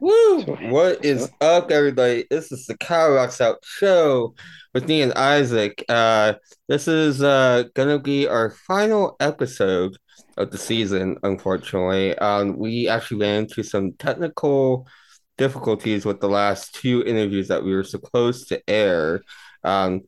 Woo! What is up, everybody? This is the Kyle Rocks Out show with me and Isaac. Uh, this is uh, gonna be our final episode of the season, unfortunately. Um, we actually ran into some technical difficulties with the last two interviews that we were supposed to air. Um,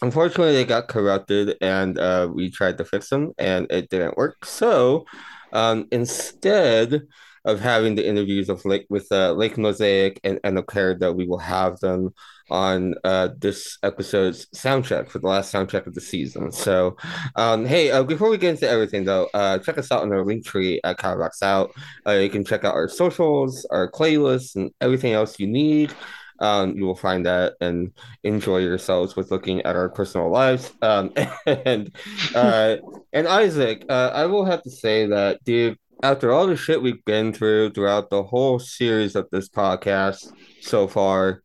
unfortunately, they got corrupted, and uh, we tried to fix them, and it didn't work. So, um, instead of having the interviews of Lake with uh, Lake Mosaic and and Claire that we will have them on uh, this episode's Soundcheck for the last Soundcheck of the season. So, um, hey, uh, before we get into everything though, uh, check us out on our Linktree at Kyle Rocks Out. Uh, you can check out our socials, our playlists, and everything else you need. Um, you will find that and enjoy yourselves with looking at our personal lives. Um, and uh, and Isaac, uh, I will have to say that, dude, after all the shit we've been through throughout the whole series of this podcast so far,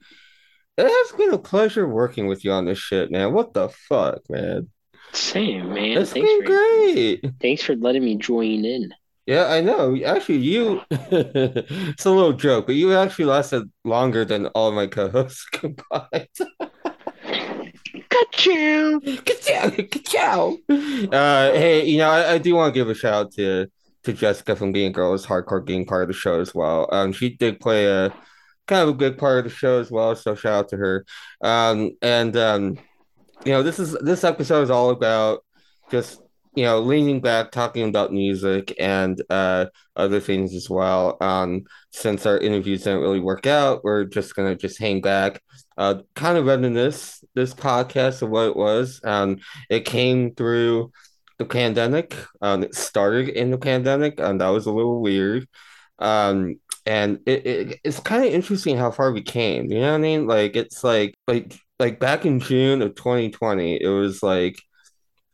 it has been a pleasure working with you on this shit, man. What the fuck, man? Same, man. It's thanks been for, great. Thanks for letting me join in. Yeah, I know. Actually, you, it's a little joke, but you actually lasted longer than all my co hosts combined. Ka-chow! Ka-chow! Ka-chow! Uh, hey, you know, I, I do want to give a shout out to to Jessica from Being A Girl Is Hardcore being part of the show as well. Um, she did play a kind of a good part of the show as well, so shout out to her. Um, and um, you know, this is this episode is all about just you know leaning back, talking about music and uh, other things as well. Um, since our interviews didn't really work out, we're just gonna just hang back. Uh, kind of reminisce this podcast of what it was. Um, it came through the pandemic. Um, it started in the pandemic, and that was a little weird. Um, and it, it it's kind of interesting how far we came. You know what I mean? Like it's like like like back in June of 2020, it was like,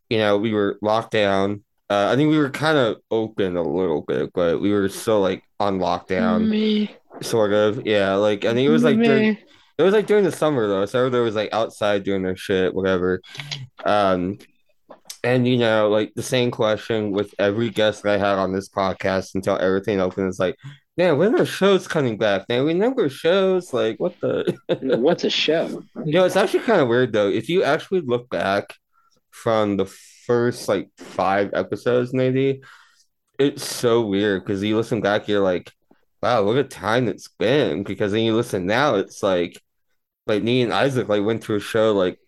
you know, we were locked down. Uh, I think we were kind of open a little bit, but we were still like on lockdown, Me. sort of. Yeah, like I think it was like during, it was like during the summer though, so everybody was like outside doing their shit, whatever. Um, and you know, like the same question with every guest that I had on this podcast until everything opened is like, man, when are shows coming back? Man, we never shows. Like, what the? What's a show? You know, it's actually kind of weird though. If you actually look back from the first like five episodes, maybe it's so weird because you listen back, you're like, wow, what a time it's been. Because then you listen now, it's like, like me and Isaac like went to a show like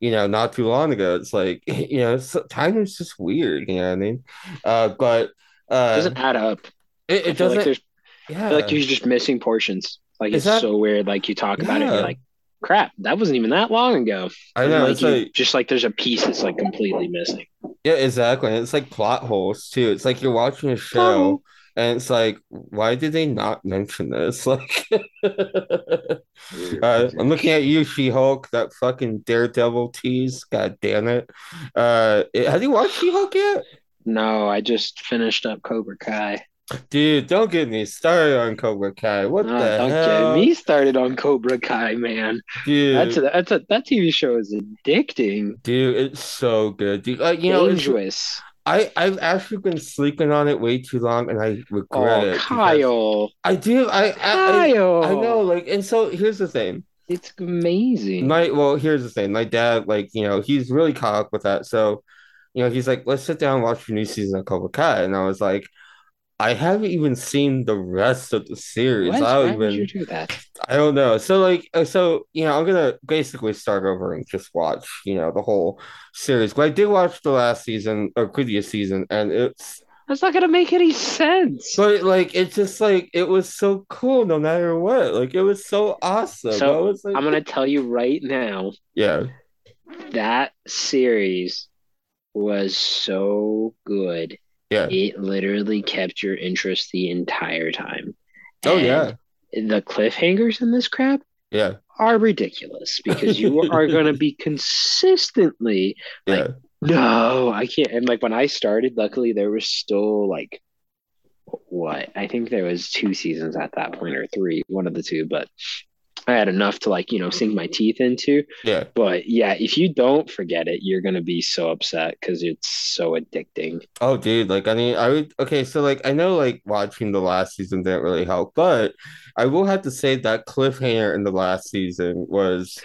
you know, not too long ago. It's like, you know, time is just weird, you know what I mean? Uh, but uh, it doesn't add up. It, it doesn't. Like yeah. like you're just missing portions. Like is it's that, so weird. Like you talk about yeah. it, you're like, crap, that wasn't even that long ago. I know. Like it's you, like, just like there's a piece that's like completely missing. Yeah, exactly. It's like plot holes too. It's like you're watching a show. And it's like, why did they not mention this? Like, uh, I'm looking at you, She Hulk, that fucking Daredevil tease. God damn it. Uh, have you watched She Hulk yet? No, I just finished up Cobra Kai. Dude, don't get me started on Cobra Kai. What no, the don't hell? get me started on Cobra Kai, man. Dude, that's a, that's a, that TV show is addicting. Dude, it's so good. Dude, like you Dangerous. know, I I've actually been sleeping on it way too long, and I regret oh, it. Kyle, I do. I Kyle. I, I, I know. Like, and so here's the thing. It's amazing. My well, here's the thing. My dad, like, you know, he's really caught up with that. So, you know, he's like, let's sit down and watch the new season of Cobra Kai, and I was like, I haven't even seen the rest of the series. What? I don't Why even. Would you do that? I don't know. So like, uh, so you know, I'm gonna basically start over and just watch, you know, the whole series. But I did watch the last season or previous season, and it's that's not gonna make any sense. But like, it's just like it was so cool, no matter what. Like, it was so awesome. So like... I'm gonna tell you right now. Yeah. That series was so good yeah. It literally kept your interest the entire time. Oh, and yeah. The cliffhangers in this crap yeah. are ridiculous because you are going to be consistently like, yeah. no, I can't. And like when I started, luckily there was still like, what? I think there was two seasons at that point or three, one of the two, but I had enough to like, you know, sink my teeth into. Yeah. But yeah, if you don't forget it, you're gonna be so upset because it's so addicting. Oh, dude, like I mean, I would okay, so like I know like watching the last season didn't really help, but I will have to say that cliffhanger in the last season was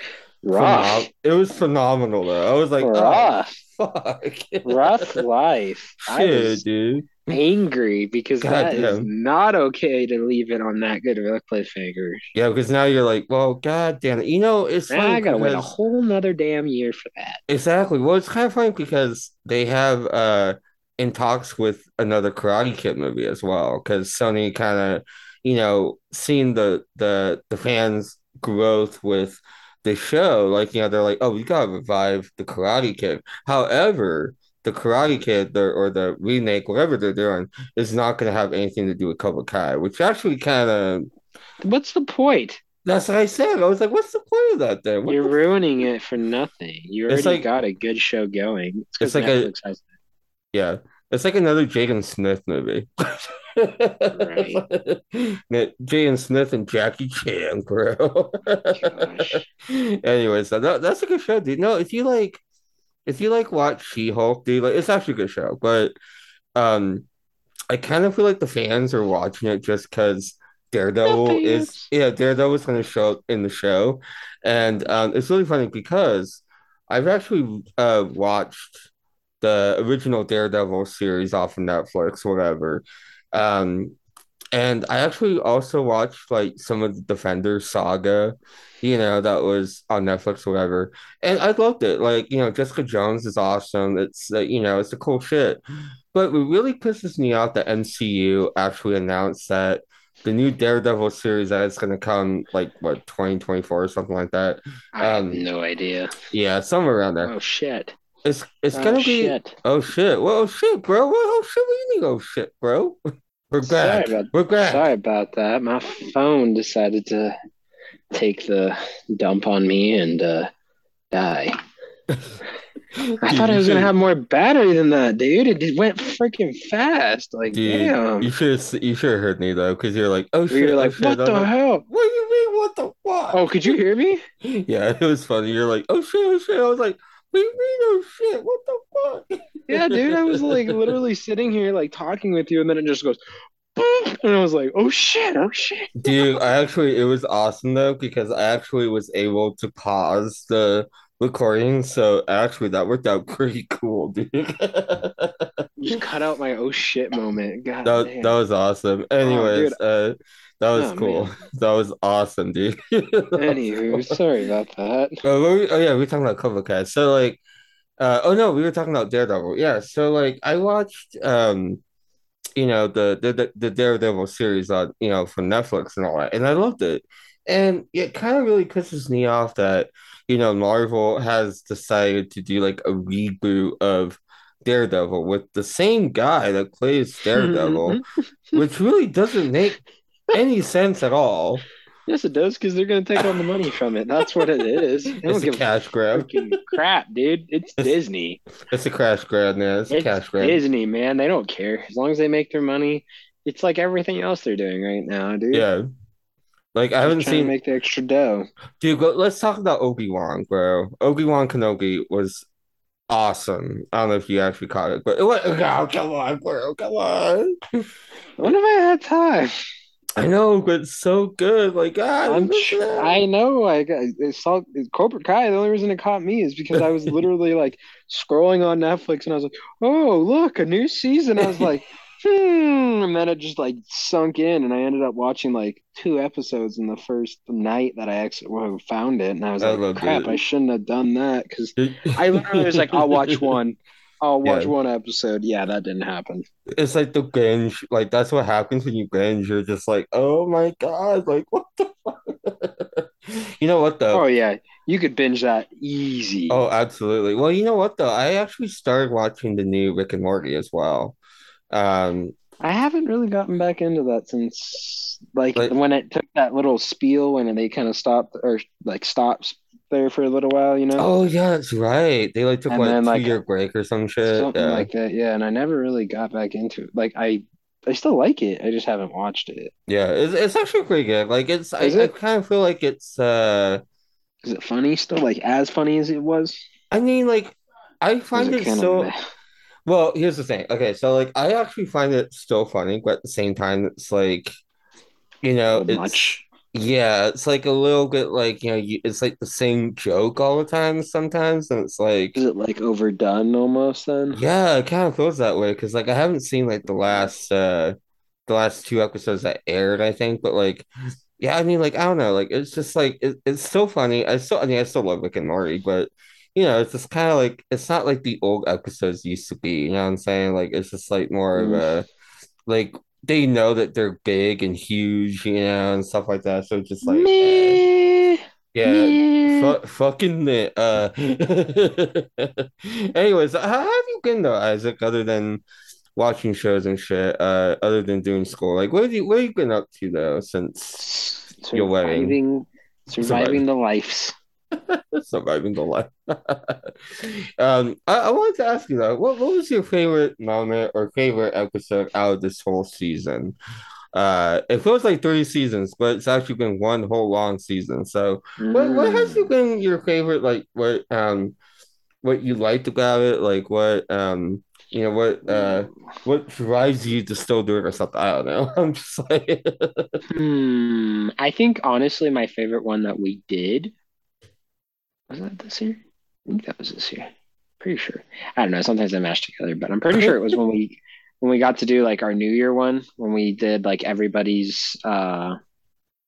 rough. it was phenomenal though. I was like, rough. Oh, fuck. rough life. Shit, was, dude angry because God that damn. is not okay to leave it on that good of a cliffhanger. Yeah, because now you're like, well, God damn it. You know, it's now I gotta wait a whole nother damn year for that. Exactly. Well, it's kind of funny because they have uh in talks with another Karate Kid movie as well, because Sony kind of, you know, seeing the the the fans' growth with the show, like you know, they're like, oh, we gotta revive the Karate Kid. However, the Karate Kid the, or the remake, whatever they're doing, is not going to have anything to do with Cobra Kai, which actually kind of. What's the point? That's what I said. I was like, "What's the point of that?" Then what you're the ruining f-? it for nothing. You already like, got a good show going. It's, it's like Netflix a yeah. It's like another Jaden Smith movie. right. Jaden Smith and Jackie Chan, bro. Anyways, so that, that's a good show, dude. No, if you like if you like watch She-Hulk, dude, like it's actually a good show, but um I kind of feel like the fans are watching it just because Daredevil is yeah, Daredevil is gonna show up in the show. And um it's really funny because I've actually uh watched the original Daredevil series off of Netflix, whatever. Um and I actually also watched like some of the Defenders saga, you know, that was on Netflix or whatever. And I loved it. Like, you know, Jessica Jones is awesome. It's, uh, you know, it's a cool shit. But what really pisses me off that MCU actually announced that the new Daredevil series that is going to come like what 2024 or something like that. I have um, no idea. Yeah, somewhere around there. Oh shit. It's it's oh, gonna be shit. oh shit. Well, oh shit, bro. Well, oh shit. What do you mean? Oh shit, bro. We're back. Sorry about, We're back. Sorry about that. My phone decided to take the dump on me and uh, die. I thought I was gonna have more battery than that, dude. It went freaking fast. Like, dude, damn. You should you should have heard me though, because you're like, oh shit. You're like, oh, what shit, the hell? What do you mean? What the fuck? Oh, could you hear me? yeah, it was funny. You're like, oh shit, oh shit. I was like, what do you oh shit? What the fuck? yeah, dude. I was like literally sitting here like talking with you, and then it just goes, and I was like, oh shit, oh shit. Dude, I actually it was awesome though because I actually was able to pause the recording, so actually that worked out pretty cool, dude. You just cut out my oh shit moment. God that, damn. that was awesome. Anyways, oh, uh that was oh, cool. Man. That was awesome, dude. Anywho, sorry about that. Oh, we, oh yeah, we are talking about Cobra Kai. So like uh oh no, we were talking about Daredevil. Yeah, so like I watched um you know the the the Daredevil series on you know from Netflix and all that, and I loved it. And it kind of really pisses me off that you know Marvel has decided to do like a reboot of Daredevil with the same guy that plays Daredevil, which really doesn't make any sense at all. Yes, it does because they're going to take all the money from it. That's what it is. They it's a cash grab. Crap, dude. It's, it's, Disney. It's a cash grab, man. It's, it's a cash grab. Disney, man. They don't care as long as they make their money. It's like everything else they're doing right now, dude. Yeah. Like I haven't seen make the extra dough, dude. Go, let's talk about Obi Wan, bro. Obi Wan Kenobi was awesome. I don't know if you actually caught it, but it was, oh, come on, bro, come on. When have I had time? I know, but so good. Like, God, I'm I know. I, I saw Cobra Kai. The only reason it caught me is because I was literally like scrolling on Netflix and I was like, oh, look, a new season. I was like, hmm. And then it just like sunk in and I ended up watching like two episodes in the first night that I actually well, found it. And I was I like, crap, it. I shouldn't have done that because I literally was like, I'll watch one. I'll watch yeah. one episode. Yeah, that didn't happen. It's like the binge. Like that's what happens when you binge. You're just like, oh my god, like what the fuck? you know what though? Oh yeah, you could binge that easy. Oh, absolutely. Well, you know what though? I actually started watching the new Rick and Morty as well. Um, I haven't really gotten back into that since like, like when it took that little spiel when they kind of stopped or like stopped there for a little while, you know? Oh yeah, that's right. They like took and like two like, year break or some shit. Something yeah. like that, yeah. And I never really got back into it. Like I I still like it. I just haven't watched it. Yeah, it's, it's actually pretty good. Like it's I, Is I kind of feel like it's uh Is it funny still? Like as funny as it was? I mean like I find it it of so well, here's the thing. Okay, so like I actually find it still funny, but at the same time it's like you know, it's much? Yeah, it's like a little bit like, you know, you, it's like the same joke all the time sometimes and it's like Is it like overdone almost then? Yeah, it kind of feels that way because like I haven't seen like the last uh the last two episodes that aired, I think, but like yeah, I mean like I don't know, like it's just like it, it's so funny. I still I mean I still love Rick and Morty, but you know, it's just kind of like it's not like the old episodes used to be, you know what I'm saying? Like it's just like more of Mm. a like they know that they're big and huge, you know, and stuff like that. So just like eh. Meh. Yeah, Meh. fu fucking it. Uh, anyways, how have you been though, Isaac? Other than watching shows and shit, uh, other than doing school, like what have you what have you been up to though since your wedding? Surviving Surviving, surviving the lives. surviving the life. um, I, I wanted to ask you though, what what was your favorite moment or favorite episode out of this whole season? Uh, it feels like three seasons, but it's actually been one whole long season. So, what what has Mm. been your favorite? Like, what um, what you liked about it? Like, what um, you know, what uh, what drives you to still do it or something? I don't know. I'm just like, Hmm. I think honestly, my favorite one that we did was that this year. I think that was this year. Pretty sure. I don't know. Sometimes I mash together, but I'm pretty sure it was when we when we got to do like our New Year one when we did like everybody's. uh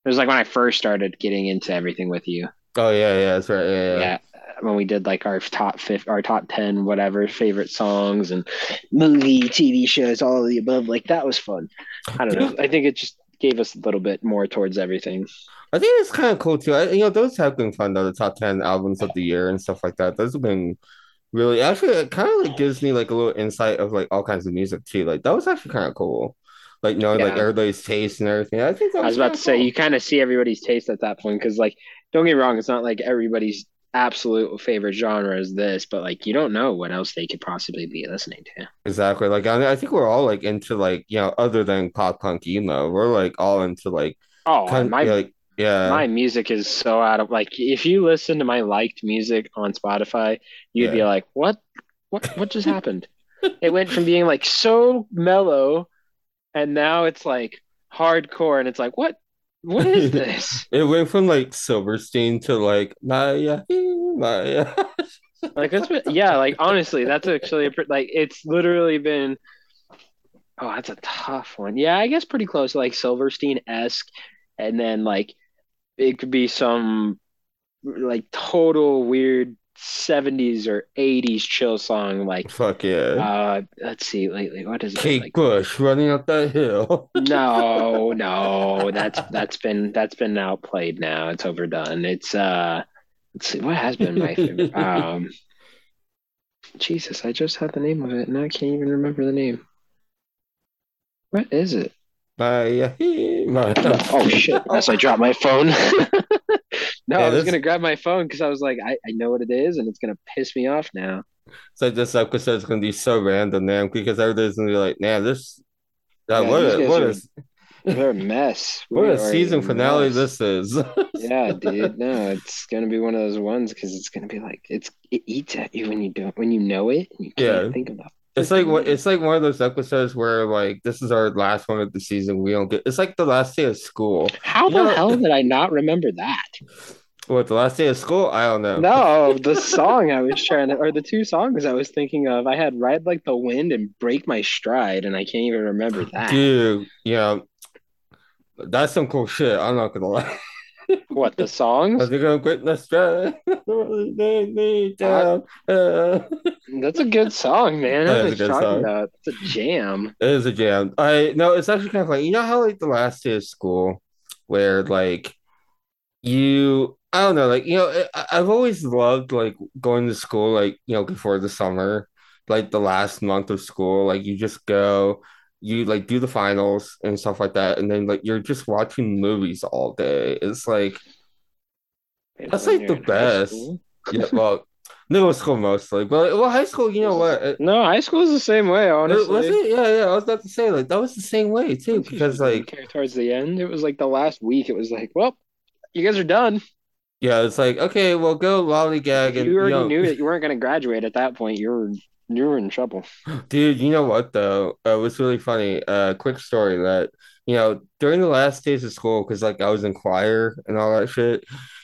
It was like when I first started getting into everything with you. oh yeah, yeah, that's right, yeah, Yeah, when we did like our top fifth, our top ten, whatever favorite songs and movie, TV shows, all of the above. Like that was fun. I don't know. I think it just gave us a little bit more towards everything. I think it's kind of cool too. I, you know, those have been fun though. The top ten albums of the year and stuff like that. Those have been really actually. It kind of like gives me like a little insight of like all kinds of music too. Like that was actually kind of cool. Like knowing like everybody's taste and everything. I think that I was was about to of say you kind of see everybody's taste at that point because, like, don't get me wrong, it's not like everybody's absolute favorite genre is this, but like you don't know what else they could possibly be listening to. Exactly. Like I, I think we're all like into like you know other than pop punk emo, we're like all into like Oh, kind my like yeah my music is so out of like if you listen to my liked music on Spotify, you'd be like, "What? What? What just happened?" It went from being like so mellow, and now it's like hardcore, and it's like, "What? What is this?" It went from like Silverstein to like Maya, Maya. Like that's what, yeah, like honestly, that's actually a, like it's literally been. Oh, that's a tough one. Yeah, I guess pretty close, like Silverstein-esque, and then like it could be some like total weird 70s or 80s chill song like Fuck yeah. uh let's see lately what is it Kate like? Bush running up that hill. no no that's that's been that's been outplayed now. It's overdone. It's uh let's see what has been my favorite? Um Jesus I just had the name of it and I can't even remember the name. What is it? No Maya. oh shit. As I dropped my phone no Yeah, I was this gonna grab my phone because I was like I, I know what it is and it's gonna piss me off now so this episode is gonna be so random, man, because everybody's gonna be like, man, this uh, yeah what a, what a a mess. what a season finale mess. this is. Yeah, dude. No, it's gonna be one of those ones because it's gonna be like it's it eats at you when you don't when you know it and you can't think about It's like what it's like one of those episodes where like this is our last one of the season. We don't get it's like the last day of school. How You the know hell did I not remember that? what the last day of school? I don't know. No, the song I was trying to, or the two songs I was thinking of, I had Ride Like the Wind and Break My Stride, and I can't even remember that. Dude, you know, that's some cool shit. I'm not gonna lie. What, the songs? think I'm quitting the stride. Lay me down. Uh, That's a good song, man. That is a good song. about? It's a jam. It is a jam. I no, it's actually kind of like You know how like the last day of school, where like you, I don't know, like you know, I, I've always loved like going to school, like you know, before the summer, like the last month of school, like you just go, you like do the finals and stuff like that, and then like you're just watching movies all day. It's like that's like the best. Yeah, well, Middle school mostly, but well, high school, you know what? It, No, high school is the same way, it- was honestly. it? Yeah, yeah. I was about to say like that was the same way too, you because like towards the end, it was like the last week. It was like, well, you guys are done. yeah, it's like okay, well, go lollygag and you you already know, knew that you weren't going to graduate at that point, you were you were in trouble. dude, you know what though? Uh, it was really funny. Uh, quick story that you know during the last days of school, because like I was in choir and all that shit.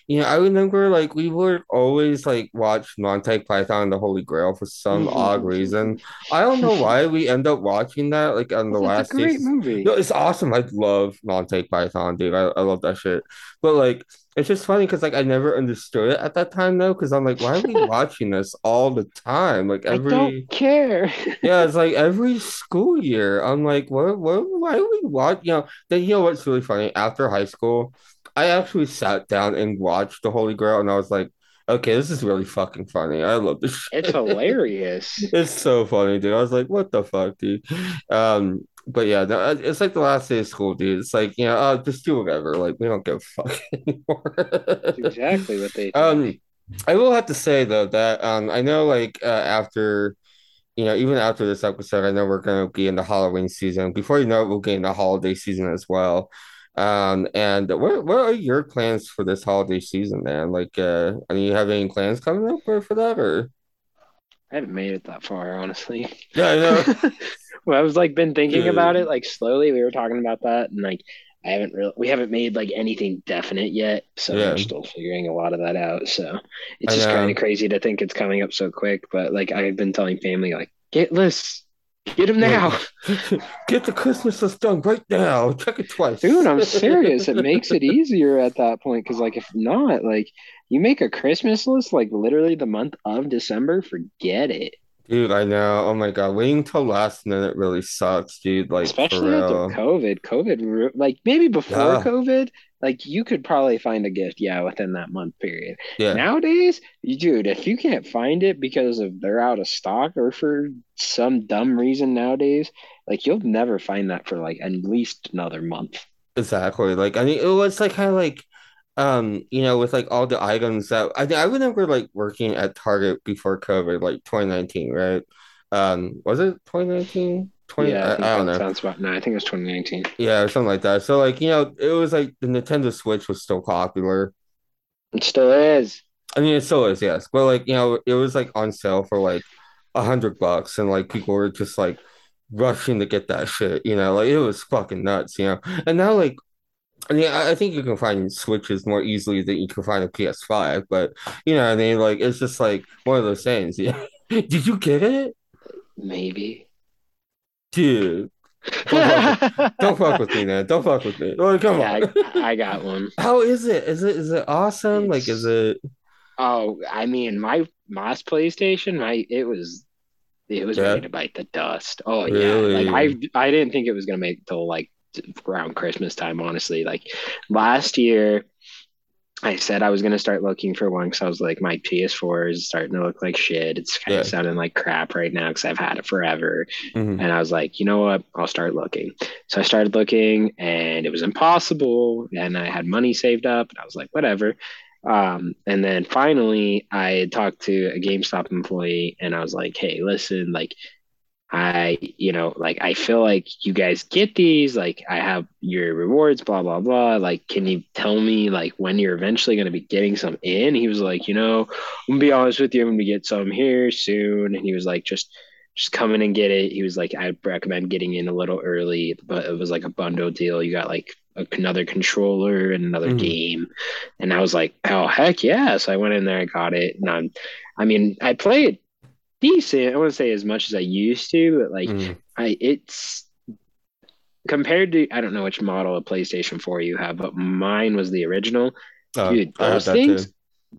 You know, I remember like we would always like watch Monty Python and the Holy Grail for some mm-hmm. odd reason. I don't know why we end up watching that like on the Well, that's a last great movie. No, it's awesome. I love Monty Python, dude. I, I love that shit. But like, it's just funny because like I never understood it at that time though, because I'm like, why are we watching this all the time? Like I every don't care. yeah, it's like every school year. I'm like, what what why are we watch? You know, then you know what's really funny? After high school, I actually sat down and watched The Holy Grail, and I was like, okay, this is really fucking funny. I love this Shit. It's hilarious. It's so funny, dude. I was like, what the fuck, dude? Um, but yeah, no, it's like the last day of school, dude. It's like, you know, uh, just do whatever. Like, we don't give a fuck anymore. Exactly what they do. Um, I will have to say though that um, I know like uh, after you know even after this episode, I know we're gonna be in the Halloween season. Before you know it, we'll get in the holiday season as well. Um, and what what are your plans for this holiday season, man? Like, uh, are you have any plans coming up for, for that or? I haven't made it that far, honestly. Yeah, I know. Well, I was like been thinking Dude. about it like slowly. We were talking about that, and like I haven't really we haven't made like anything definite yet, so Yeah. we're still figuring a lot of that out. So it's I just kind of crazy to think it's coming up so quick. But like I've been telling family, like get lists, get them now, Get the Christmas list done right now. Check it twice. dude. I'm serious. It makes it easier at that point because like if not, like you make a Christmas list like literally the month of December, forget it. Dude, I know. Oh my God. Waiting till last minute really sucks, dude. Like, Especially after. COVID. COVID, like maybe before Yeah. COVID, like you could probably find a gift, yeah, within that month period. Yeah. Nowadays, you dude, if you can't find it because of they're out of stock or for some dumb reason nowadays, like you'll never find that for like at least another month. Exactly. Like, I mean, it was like kind of like, um, you know, with like all the items that I I remember like working at Target before COVID, like 2019, right? Um, was it 2019? 20, Yeah, I I, think I don't know. sounds about no, I think it was 2019. Yeah, or something like that. So like, you know, it was like the Nintendo Switch was still popular. It still is. I mean, it still is, yes. But like, you know, it was like on sale for like a hundred bucks, and like people were just like rushing to get that shit, you know, like it was fucking nuts, you know. And now, like, I mean, I, think you can find Switches more easily than you can find a PS5, but you know what I mean? Like, it's just like one of those things. Yeah. Did you get it? Maybe. Dude, don't fuck, don't fuck with me, man. Don't fuck with me. Like, come Yeah, on. I, I got one. How is it? Is it is it awesome? Like, is it Oh, I mean, my Moss PlayStation, my it was it was Yeah. ready to bite the dust. Oh yeah, like I I didn't think it was gonna make it till like around Christmas time, honestly. Like last year, I said I was gonna start looking for one because I was like, my PS4 is starting to look like shit. It's kind Yeah. of sounding like crap right now because I've had it forever. Mhm. And I was like, you know what? I'll start looking. So I started looking and it was impossible. And I had money saved up and I was like, whatever. Um, and then finally I talked to a GameStop employee and I was like, hey, listen, like I, you know, like I feel like you guys get these, like I have your rewards, blah, blah, blah. Like, can you tell me like when you're eventually going to be getting some in? He was like, you know, I'm gonna be honest with you, I'm gonna get some here soon. And he was like, just just come in and get it. He was like, I'd recommend getting in a little early, but it was like a bundle deal. You got like a, another controller and another Mhm. game. And I was like, oh heck yeah. So I went in there, I got it. And I'm I mean, I played decent. I wouldn't say as much as I used to, but like Mhm. I it's compared to I don't know which model of PlayStation 4 you have, but mine was the original. Oh, Dude, those things, too.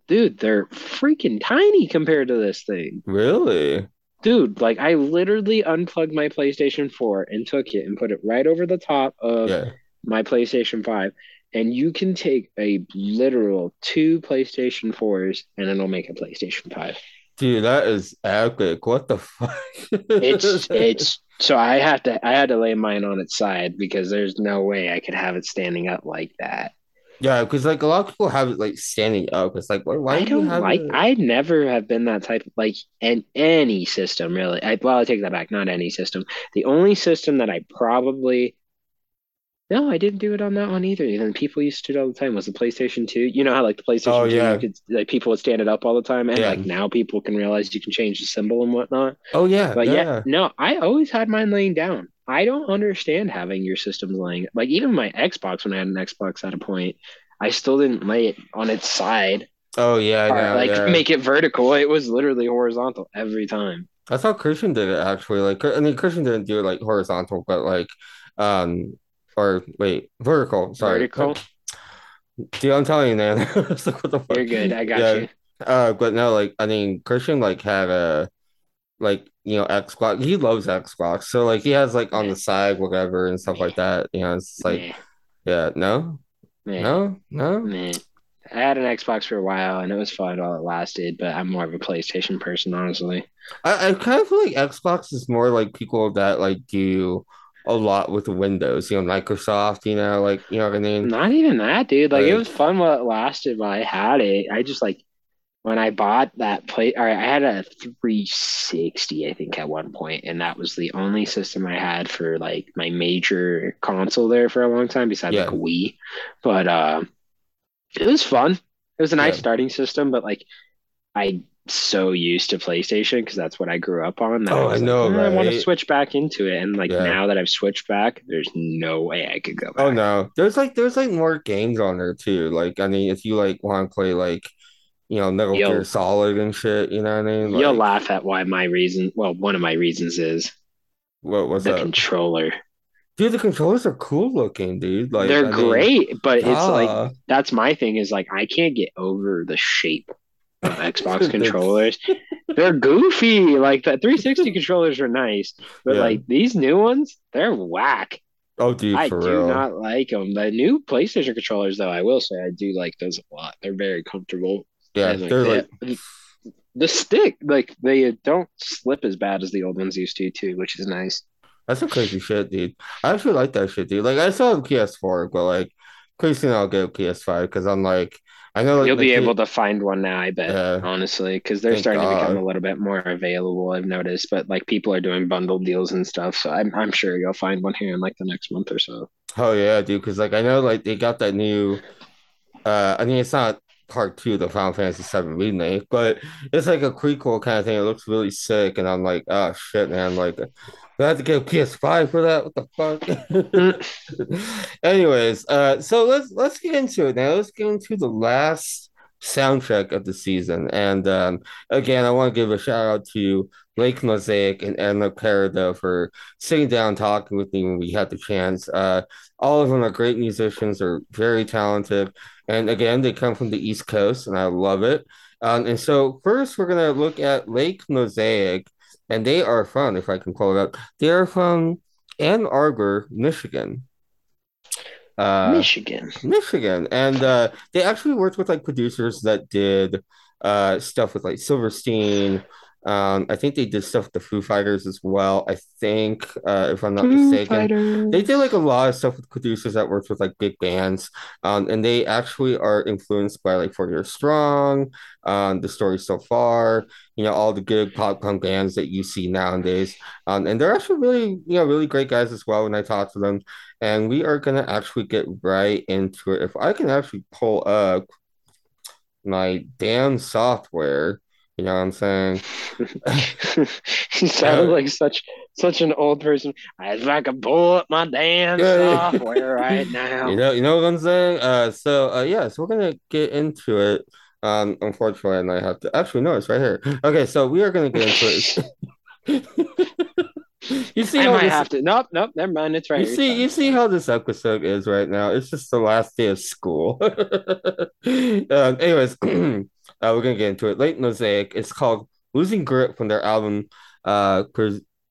dude, they're freaking tiny compared to this thing. Really? Dude, like I literally unplugged my PlayStation 4 and took it and put it right over the top of Yeah. my PlayStation 5. And you can take a literal two PlayStation 4s and it'll make a PlayStation 5. Dude, that is epic. What the fuck? It's it's so I have to I had to lay mine on its side because there's no way I could have it standing up like that. Yeah, because like a lot of people have it like standing up. It's like, why, why I do don't have like. it? I never have been that type of like in any system really. I well, I take that back. Not any system. The only system that I probably no, I didn't do it on that one either. Even people used to do it all the time was the PlayStation 2. You know how like the Oh PlayStation 2 you yeah, could like people would stand it up all the time and yeah. like now people can realize you can change the symbol and whatnot. Oh yeah, But yeah, yeah, yeah. no, I always had mine laying down. I don't understand having your systems laying like even my Xbox when I had an Xbox at a point, I still didn't lay it on its side Oh yeah, or know, like yeah. make it vertical. It was literally horizontal every time. That's how Christian did it actually. Like, I mean, Christian didn't do it like horizontal, but like, um, or wait, vertical. Sorry, Vertical. dude, I'm telling you, man. Like, what the You're good. I got Yeah. you. Uh, but no, like, I mean, Christian like had a like you know Xbox. He loves Xbox, so like he has like on Meh, the side whatever and stuff meh, like that. You know, it's like, meh, yeah, no, no, no. meh. I had an Xbox for a while and it was fun while it lasted, but I'm more of a PlayStation person, honestly. I, I kind of feel like Xbox is more like people that like do a lot with Windows, you know, Microsoft, you know, like you know what I mean? Not even that, dude. Like it was fun while it lasted while I had it. I just like when I bought that play, all right, I had a 360, I think, at one point, and that was the only system I had for like my major console there for a long time, besides like yeah, a Wii. But uh, it was fun. It was a nice yeah. starting system, but like I so used to PlayStation because that's what I grew up on that I Oh, I was like, know, "Eh, I want to switch back into it. And like Yeah. now that I've switched back, there's no way I could go Back. Oh no. There's like there's like more games on there too. Like I mean if you like want to play like you know Metal Gear You'll Solid and shit, you know what I mean? you'll laugh at why my reason. Well, one of my reasons is what was the controller. Dude, the controllers are cool looking, dude. Like They're I mean, great, but it's like that's my thing is like I can't get over the shape of Xbox controllers. They're goofy. Like the 360 controllers are nice, but yeah. like these new ones, they're whack. Oh dude, I do real. not like them. The new PlayStation controllers, though, I will say I do like those a lot. They're very comfortable Yeah, and like they're they like the stick, like they don't slip as bad as the old ones used to, too, which is nice. that's some crazy shit, dude. I actually like that shit, dude. Like I still have PS4, but like pretty soon I'll get a PS5 because I'm like I know like You'll be able to find one now, I bet, yeah, honestly, because they're starting to become a little bit more available. I've noticed, but like people are doing bundle deals and stuff, so I'm I'm sure you'll find one here in like the next month or so. Oh yeah, dude, because like I know like they got that new uh I mean it's not part two of the Final Fantasy VII remake, but it's like a prequel kind of thing. It looks really sick, and I'm like, oh shit, man, like I have to get a PS5 for that. What the fuck? Anyways, uh so let's let's get into it now. Let's get into the last Soundcheck of the season. And um again, I want to give a shout out to Lake Mosaic and Emma Peridot for sitting down talking with me when we had the chance. Uh all of them are great musicians, are very talented. And again, they come from the East Coast, and I love it. Um, and so, first, we're going to look at Lake Mosaic, and they are from, if I can call it up, they are from Ann Arbor, Michigan. Uh, Michigan. Michigan, and uh, they actually worked with like producers that did uh, stuff with like Silverstein. Um, I think they did stuff with the Foo Fighters as well. I think, uh, if I'm not Foo mistaken, they did like a lot of stuff with producers that worked with like big bands. Um, and they actually are influenced by like Four Years Strong, um, the story so far, you know, all the good pop punk bands that you see nowadays. Um, and they're actually really, you know, really great guys as well when I talk to them and we are gonna actually get right into it. If I can actually pull up my damn software, you know what I'm saying? You sounded like such such an old person. If I could pull up my damn yeah, software right now. you now. know, you know what I'm saying? Uh, so uh, yeah, so we're gonna get into it. Um, unfortunately, and I have to actually no, it's right here. Okay, so we are gonna get into it. You see I how might this have to. Nope, nope, never mind. It's right You here. See, you see how this episode is right now. It's just the last day of school. um, anyways, uh, we're gonna get into it. Lake Mosaic. It's called "Losing Grip" from their album uh,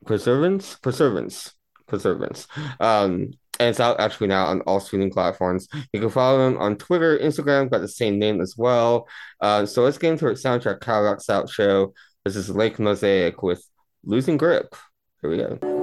"Perseverance," "Perseverance," "Perseverance." Um, and it's out actually now on all streaming platforms. You can follow them on Twitter, Instagram, got the same name as well. Uh, so let's get into it. Soundcheck Kyle Rocks Out Show. This is Lake Mosaic with "Losing Grip." Here we go.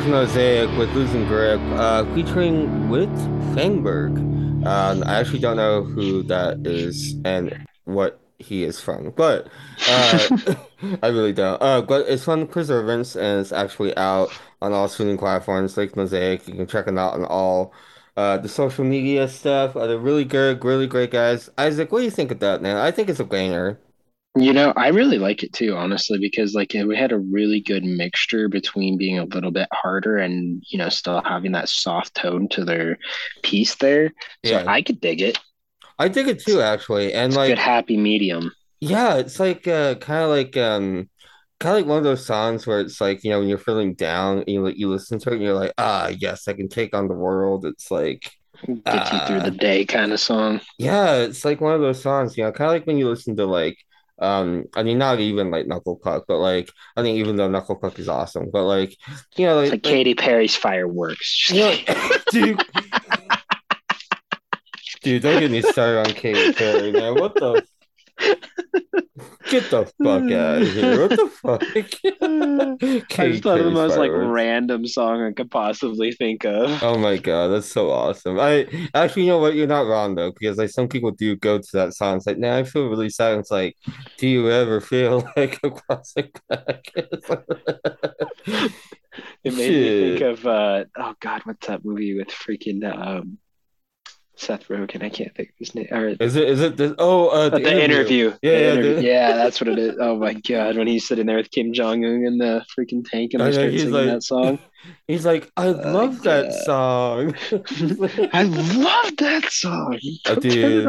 Mosaic with Losing Grip, uh, featuring with Fangberg. Um, I actually don't know who that is and what he is from, but uh, I really don't. Uh, but it's from Preservance and it's actually out on all streaming platforms. Lake Mosaic, you can check it out on all uh, the social media stuff. Uh, they're really good, really great guys. Isaac, what do you think of that, man? I think it's a banger. You know, I really like it too, honestly, because like we had a really good mixture between being a little bit harder and you know still having that soft tone to their piece there. So Yeah. I could dig it. I dig it too, actually, and It's a like. good happy medium. Yeah, it's like uh kind of like um kind of like one of those songs where it's like, you know, when you're feeling down, you you listen to it and you're like, ah, yes, I can take on the world. It's like Gets you through Ah. the day kind of song. yeah, it's like one of those songs, you know, kind of like when you listen to like um I mean not even like Knuckle Puck, but like I think even though Knuckle Puck is awesome, but like you know It's like, like Katy Perry's fireworks. you know, dude Dude, don't get me started on Katy Perry, man. What the Get the fuck out of here. What the fuck? I just thought of the most like fireworks. random song I could possibly think of. Oh my god, that's so awesome. I actually, you know what? You're not wrong though, because like some people do go to that song. It's like, now I feel really sad. It's like, do you ever feel like a plastic bag? It's It made me think of uh oh god, what's that movie with freaking um Seth Rogen? I can't think of his name. Or Is it? Is it? This, oh, uh, the, interview. Yeah, The yeah, interview. the- yeah, that's what it is. Oh my god, when he's sitting there with Kim Jong Un in the freaking tank and Oh, I yeah, singing like- that song. He's like, I love that God. song. I love that song. Turn did.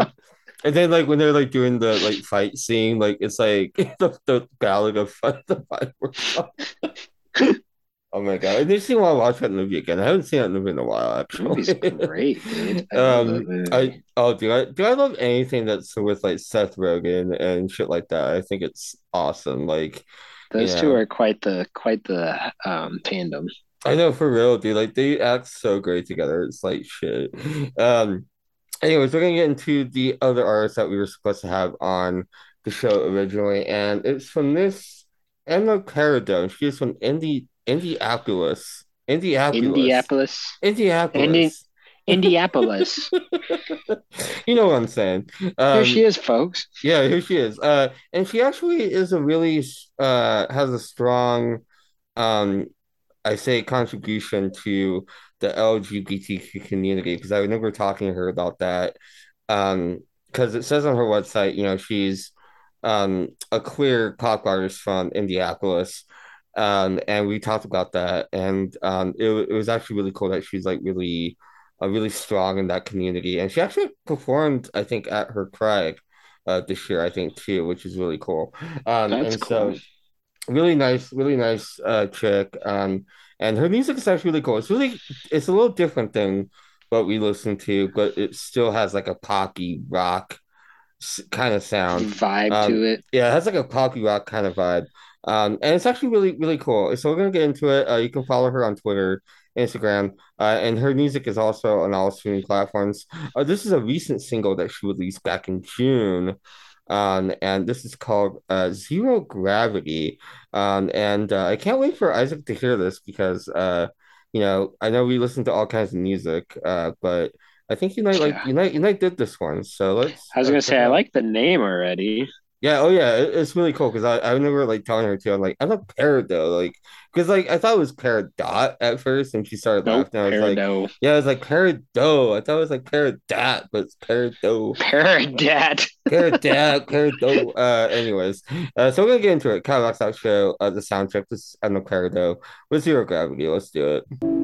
And then like when they're like doing the like fight scene, like it's like the the ballad of the fireworks. Oh my god! It makes me want to watch that movie again. I haven't seen that movie in a while, That movie's actually. great, dude. I Um. I oh, do I do I love anything that's with like Seth Rogen and shit like that? I think it's awesome. Like Those you two are quite the quite the um tandem. I know for real, dude. Like they act so great together. It's like shit. Um, anyways, we're gonna get into the other artists that we were supposed to have on the show originally, and it's from this Emma Peridot. She is from Indi Indianapolis. Indianapolis. Indianapolis. Indianapolis. Indianapolis. You know what I'm saying. Um, Here she is, folks. Yeah, here she is. Uh, and she actually is a really uh has a strong um I say contribution to the LGBTQ community because I remember talking to her about that. Um, because it says on her website, you know, she's um a queer pop artist from Indianapolis. Um, and we talked about that, and um, it, it was actually really cool that she's like really, uh, really strong in that community, and she actually performed, I think, at her Craig, uh, this year, I think too, which is really cool. Um, That's and cool. so really nice, really nice uh chick. Um, and her music is actually really cool. It's really, it's a little different than what we listen to, but it still has like a poppy rock kind of sound. Vibe Um, to it. Yeah, it has like a poppy rock kind of vibe. Um, and it's actually really, really cool. So we're gonna get into it. Uh, you can follow her on Twitter, Instagram, uh, and her music is also on all streaming platforms. Uh, this is a recent single that she released back in June. Um, and this is called uh, Zero Gravity. Um, and uh, I can't wait for Isaac to hear this because uh, you know, I know we listen to all kinds of music, uh, but I think Unite like Yeah. Unite Unite did this one. So let's I was gonna say I like the name already. Yeah, oh yeah, it, it's really cool because I, I remember like telling her too. I'm like, I love though, like because like I thought it was parrot dot at first, and she started Nope, laughing. I was like, yeah, I was like Peridot. I thought it was like parrot dot, but it's Peridot, Peridat. Peridot, Peridot. Uh, anyways, uh, so we're gonna get into it. Kyle Rocks Out Show, uh, the soundtrack. This is Emma Peridot with Zero Gravity. Let's do it.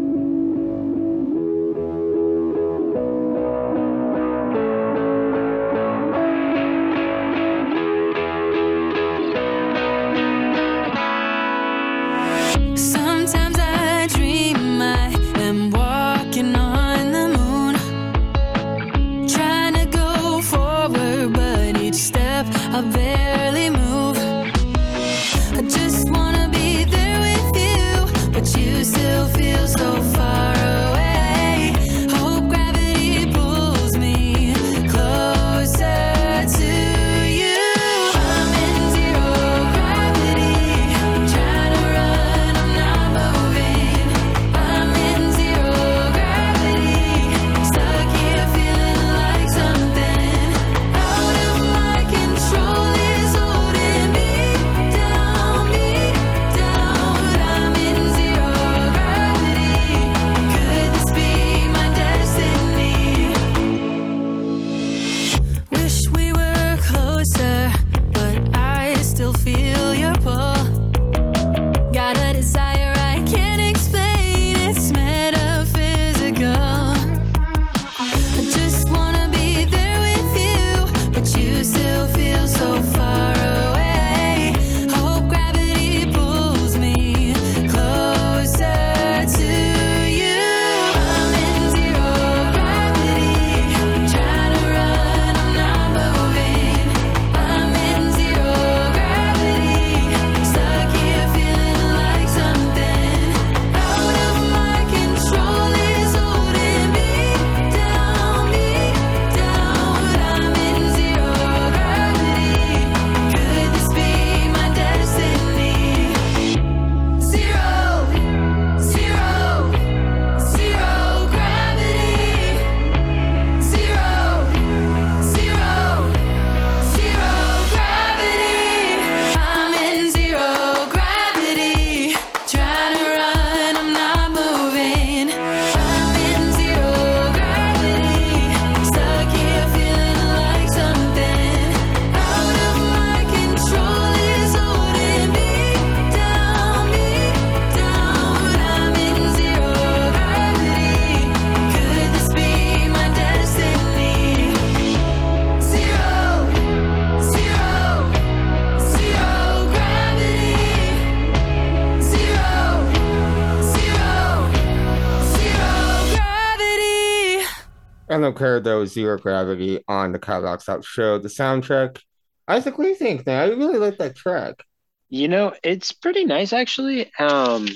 Care though, Zero Gravity on the Rocks Out show, the soundtrack. Isaac, what do you think, man? I really like that track. You know, it's pretty nice actually. Um,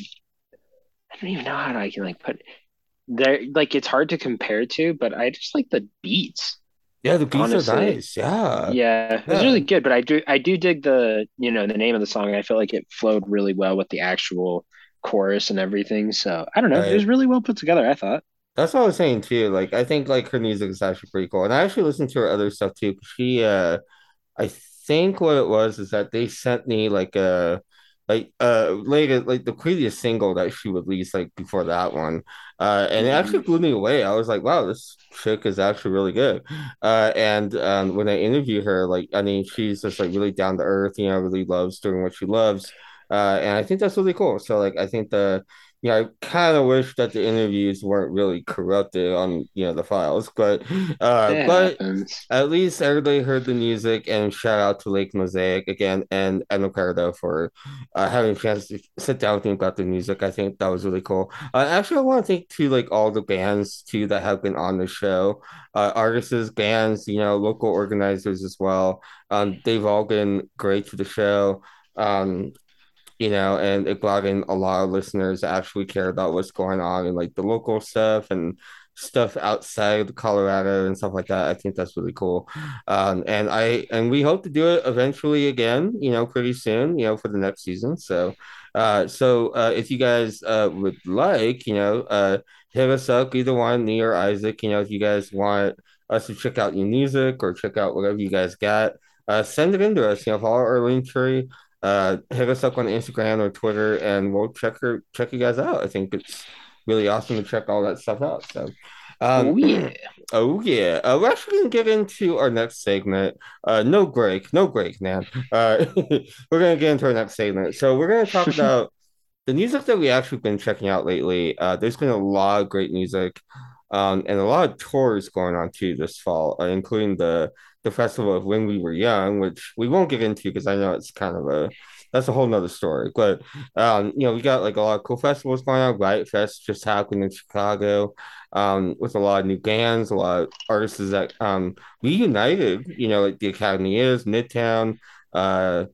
I don't even know how I can like put there. Like it's hard to compare to, but I just like the beats. Yeah, the beats Honestly, are nice. Yeah. Yeah, it's Yeah. really good. But I do I do dig the you know the name of the song. I feel like it flowed really well with the actual chorus and everything. So I don't know. It was really well put together. I thought. That's what I was saying too. Like I think like her music is actually pretty cool. And I actually listened to her other stuff too. She uh I think what it was is that they sent me like a like uh later like the previous single that she released like before that one. Uh and it actually Mhm. blew me away. I was like, wow, this chick is actually really good. Uh and um when I interview her, like I mean she's just like really down to earth, you know, really loves doing what she loves. Uh and I think that's really cool. So like I think the you know, I kind of wish that the interviews weren't really corrupted on, you know, the files, but uh It but at least everybody heard the music, and shout out to Lake Mosaic again and Ricardo for uh, having a chance to sit down with me about the music. I think that was really cool. Uh, actually, I want to thank to like all the bands too that have been on the show, uh, artists, bands, you know, local organizers as well. Um, they've all been great to the show. Um, you know, and it brought in a lot of listeners that actually care about what's going on and like the local stuff and stuff outside of Colorado and stuff like that. I think that's really cool. Um, and I and we hope to do it eventually again, you know, pretty soon, you know, for the next season. So uh so uh if you guys uh would like, you know, uh hit us up, either one, me or Isaac, you know, if you guys want us to check out your music or check out whatever you guys got, uh send it in to us, you know, follow our Linktree uh hit us up on Instagram or Twitter and we'll check her check you guys out. I think it's really awesome to check all that stuff out. So um Oh yeah. oh yeah. Uh, we're actually gonna get into our next segment. Uh no break, no break, man. Uh we're gonna get into our next segment. So we're gonna talk about the music that we actually been checking out lately. Uh there's been a lot of great music um and a lot of tours going on too this fall, uh, including the the festival of when we were young, which we won't get into because I know it's kind of a that's a whole nother story. But um, you know, we got like a lot of cool festivals going on. Riot Fest just happened in Chicago, um, with a lot of new bands, a lot of artists that um reunited, you know, like the Academy is, Midtown, uh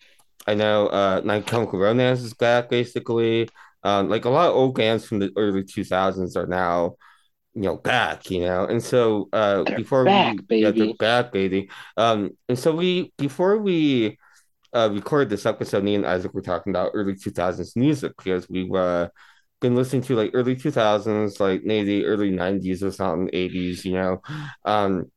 I know uh My Chemical Romance is back basically. Um, like a lot of old bands from the early 2000s are now you know back you know and so uh They're before back, we yeah they're baby. back baby um and so we before we uh recorded this episode me and Isaac were talking about early 2000s music because we were been listening to like early 2000s like maybe early 90s or something 80s you know um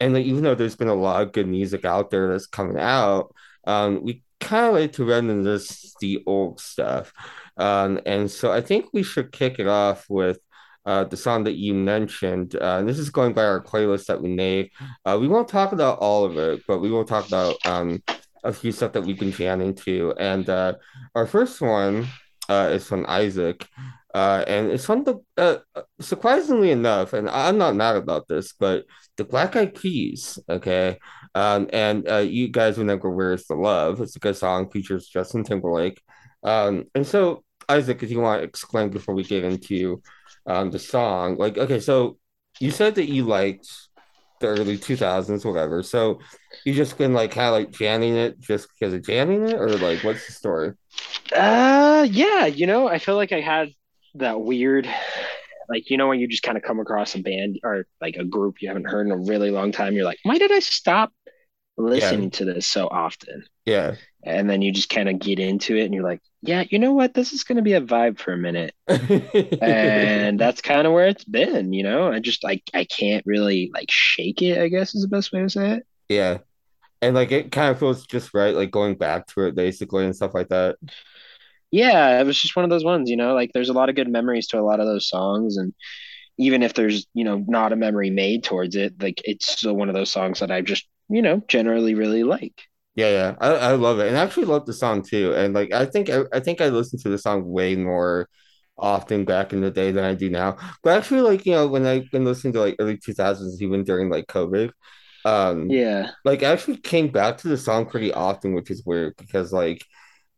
and like even though there's been a lot of good music out there that's coming out, um, we kind of like to reminisce the old stuff. Um, and so I think we should kick it off with uh the song that you mentioned. Uh, this is going by our playlist that we made. Uh, we won't talk about all of it, but we will talk about um a few stuff that we've been jamming to. And uh, our first one uh is from Isaac. Uh, and it's from the uh, surprisingly enough, and I'm not mad about this, but the Black Eyed Peas, okay? Um, and uh, you guys remember Where's the Love? It's a good song, features Justin Timberlake. Um, and so, Isaac, if you want to explain before we get into um, the song, like, okay, so you said that you liked the early 2000s, whatever. So you just been like kind of like jamming it just because of jamming it, or like, what's the story? Uh, yeah. You know, I feel like I had that weird, like you know, when you just kind of come across a band or like a group you haven't heard in a really long time. You're like, why did I stop listening to this so often? Yeah. And then you just kind of get into it, and you're like, yeah, you know what? This is going to be a vibe for a minute. and that's kind of where it's been you know i just like i can't really like shake it i guess is the best way to say it yeah. And like it kind of feels just right, like going back to it basically and stuff like that. yeah it was just one of those ones you know like there's a lot of good memories to a lot of those songs and even if there's you know not a memory made towards it like it's still one of those songs that i just you know generally really like Yeah, yeah, I, I love it, and I actually love the song too. And like, I think I, I think I listened to the song way more often back in the day than I do now. But actually, like you know, when I've been listening to like early two thousands, even during like COVID, um, yeah like I actually came back to the song pretty often, which is weird because like,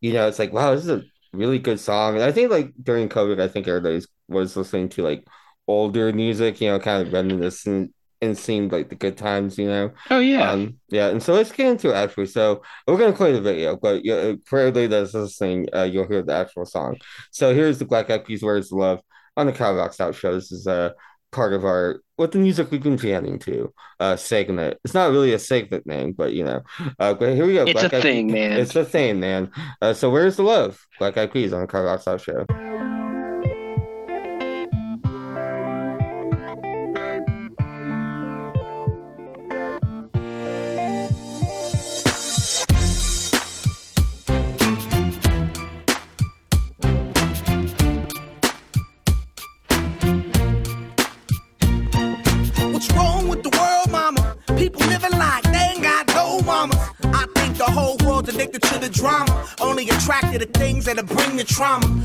you know, it's like wow, this is a really good song. And I think like during COVID, I think everybody was listening to like older music, you know, kind of reminiscent and seemed like the good times, you know. Oh yeah. Um, yeah, and so let's get into it actually. So we're gonna play the video, but yeah, for everybody that's listening, uh, you'll hear the actual song. So here's the Black Eyed Peas "Where's the Love" on the Kyle Rocks Out show. This is uh part of our what the music we've been jamming to uh segment. It's not really a segment name, but you know. Uh, but here we go. It's a Eyed thing, Peas- man. It's a thing, man. Uh, so where's the love? Black Eyed Peas on the Kyle Rocks Out show. Trauma.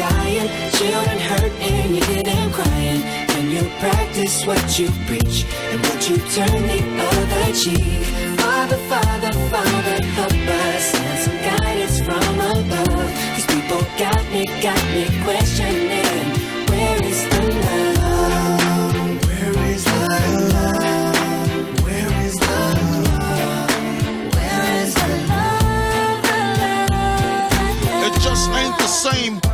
dying, children hurt, and you hear them crying. When you practice what you preach and what you turn the other cheek. Father, Father, Father, help us and some guidance from above. These people got me, got me questioning. Where is the love? Where is the love? Where is the love? Where is the love? The love? The love? It just ain't the same.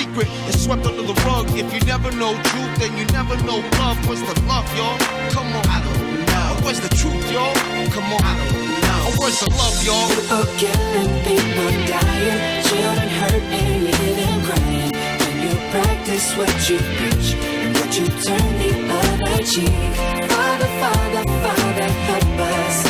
secret, it's swept under the rug. If you never know truth, then you never know love. Where's the love, y'all? Come on, I don't know. Where's the truth, y'all? Come on, I don't know. Where's the love, y'all? Killing, people dying, children hurt, and crying. When you practice what you preach and what you turn the other cheek. Father, Father, Father, help us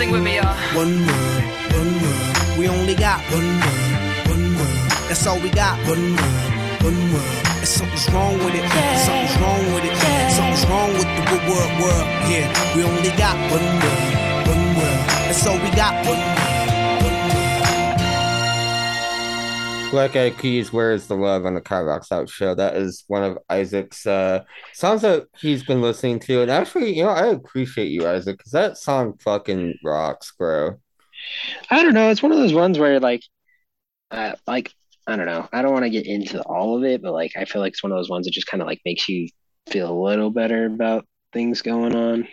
Sing with me, y'all. One word, one word. We only got one word, one word. That's all we got. One word, one word. And something's wrong with it. Something's wrong with it. Something's wrong with the good word, world. Yeah, we only got one word, one word. That's all we got. One word, Black Eyed Peas, Where is the Love on the Kyle Rocks Out show. That is one of Isaac's uh, songs that he's been listening to. And actually, you know, I appreciate you, Isaac, because that song fucking rocks, bro. I don't know. It's one of those ones where like, uh, like I don't know. I don't want to get into all of it, but like I feel like it's one of those ones that just kind of like makes you feel a little better about things going on.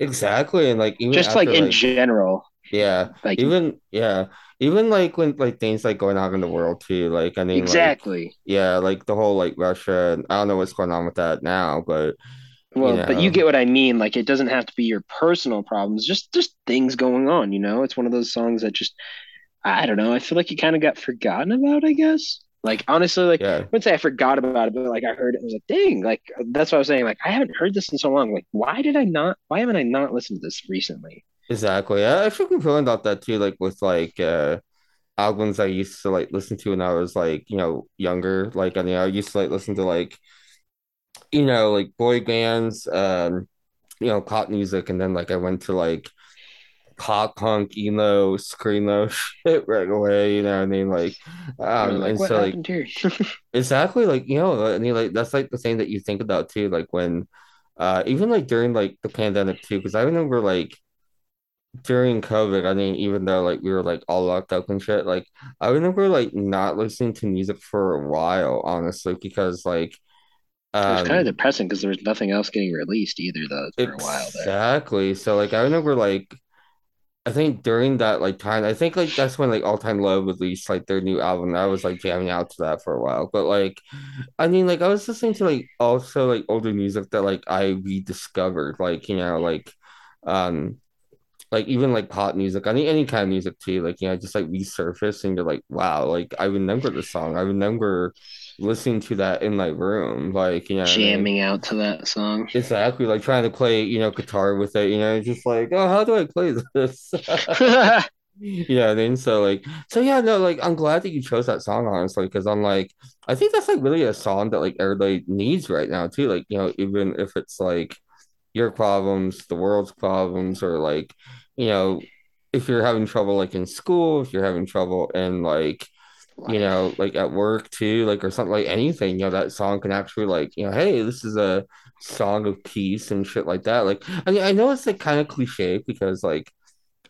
Exactly. And like, even just like after, in general, Yeah, Like even yeah, even like when like things like going on in the world too. Like I mean, like exactly. yeah, like the whole like Russia. I don't know what's going on with that now, but Well, but you get what I mean. Like it doesn't have to be your personal problems, just just things going on, you know? It's one of those songs that just I don't know, I feel like it kind of got forgotten about, I guess. Like honestly, like I wouldn't say I forgot about it, but like I heard it, I was like, dang, like that's what I was saying. Like I haven't heard this in so long. Like, why did I not why haven't I not listened to this recently? Exactly. I I been feeling about that too. Like with like uh albums I used to like listen to when I was like you know younger. Like I mean, I used to like listen to like you know like boy bands, um, you know pop music, and then like I went to like pop punk, emo, screamo shit right away. You know what I mean? Like, um, like, and so like exactly like you know I mean like that's like the thing that you think about too. Like when, uh, even like during like the pandemic too, because I remember like during COVID. I mean, even though like we were like all locked up and shit, like I remember like not listening to music for a while, honestly, because like It was kind of um depressing because there was nothing else getting released either, though, for a while exactly. So like I remember like I think during that like time, I think like that's when like All Time Low released like their new album. and I was like jamming out to that for a while. But like I mean like I was listening to like also like older music that like I rediscovered, like you know, like um like even like pop music, any any kind of music too, like you know, just like resurface and you're like, wow, like I remember the song. I remember listening to that in my room. Like, you know what I mean? Jamming out to that song. Exactly, like trying to play, you know, guitar with it, you know, just like, oh, how do I play this? Yeah, I mean, so like, so yeah, no, like, I'm glad that you chose that song, honestly, because I'm like, I think that's like really a song that like everybody needs right now, too. Like, you know, even if it's like your problems, the world's problems, or like, you know, if you're having trouble like in school, if you're having trouble in like, you know, like at work too, like, or something like anything, you know, that song can actually like, you know, hey, this is a song of peace and shit like that. Like, I mean, I know it's like kind of cliche because like,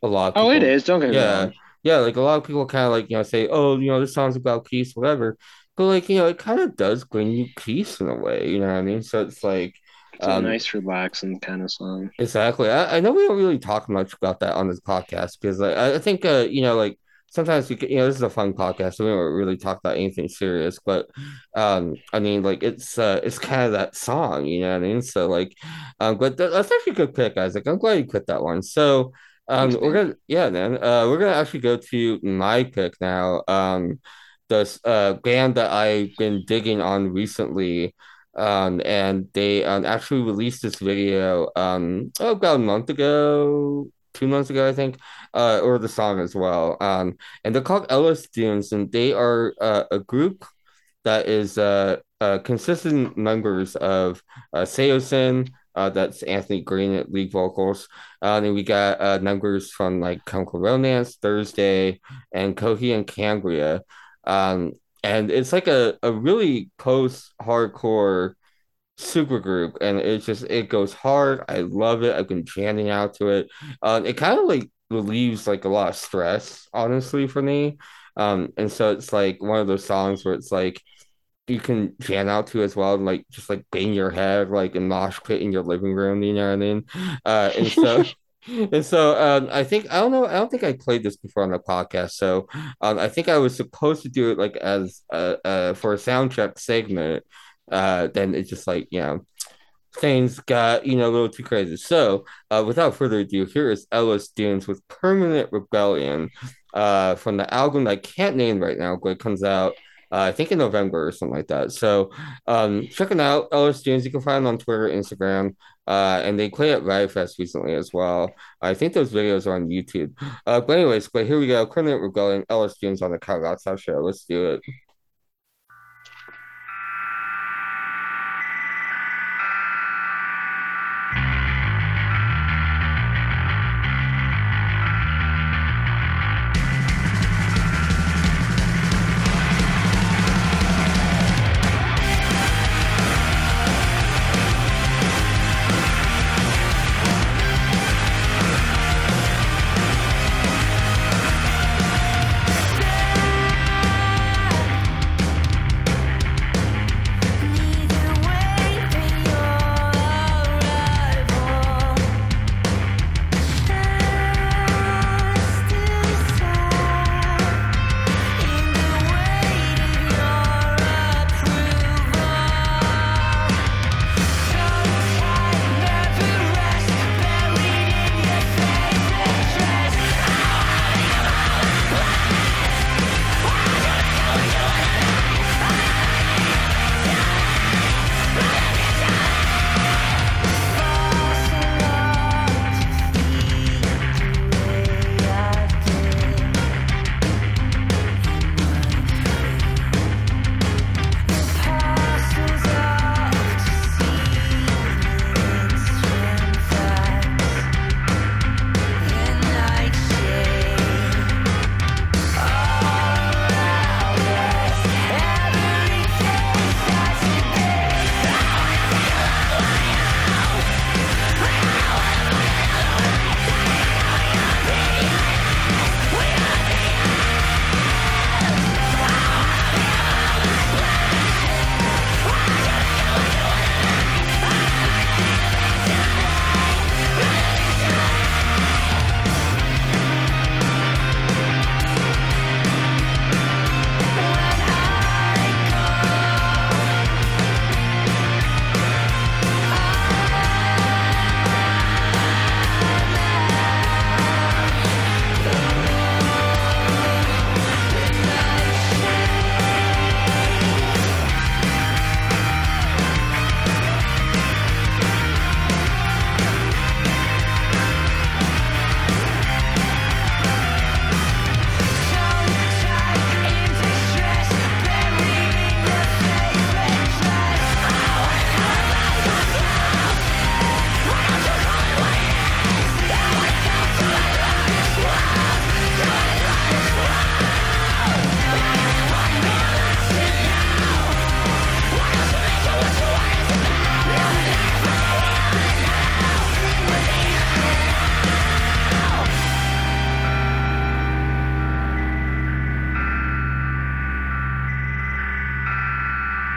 a lot of oh, it people is. Don't get me yeah wrong. yeah like a lot of people kind of like you know say oh you know this song's about peace whatever but like you know it kind of does bring you peace in a way you know what I mean so it's like It's a um nice, relaxing kind of song. exactly I, I know we don't really talk much about that on this podcast because I, I think uh you know like sometimes we can, you know this is a fun podcast so we don't really talk about anything serious but um I mean like it's uh it's kind of that song you know what I mean so like um but th- that's actually a good pick Isaac I'm glad you picked that one so um, Thanks, we're man. gonna yeah, man. Uh, we're gonna actually go to my pick now. Um, this uh band that I've been digging on recently. Um, and they um actually released this video um oh, about a month ago, two months ago, I think. Uh, or the song as well. Um, and they're called LS Dunes, and they are uh, a group that is uh, uh consistent members of uh Saosin, uh that's Anthony Green at lead vocals. Uh, and we got uh members from like Chemical Romance, Thursday, and Coheed and Cambria. Um and it's like a, a really post-hardcore super group and it's just it goes hard. I love it. I've been jamming out to it. Um it kind of like relieves like a lot of stress, honestly, for me. Um and so it's like one of those songs where it's like you can jam out to as well and like just like bang your head like and mosh pit in your living room, you know what I mean? Uh and so and so um I think I don't know, I don't think I played this before on the podcast. So um I think I was supposed to do it like as uh, uh for a soundtrack segment. Uh then it's just like, you know, things got, you know, a little too crazy. So uh without further ado, here is LS Dunes with Permanent Rebellion uh from the album I can't name right now, but it comes out uh, I think in November or something like that. So um, check out. Ellis James, you can find them on Twitter, Instagram, uh, and they played at Riot Fest recently as well. I think those videos are on YouTube. Uh, but anyways, but here we go. Currently we're going Ellis James on the Kyle Outside Show. Let's do it.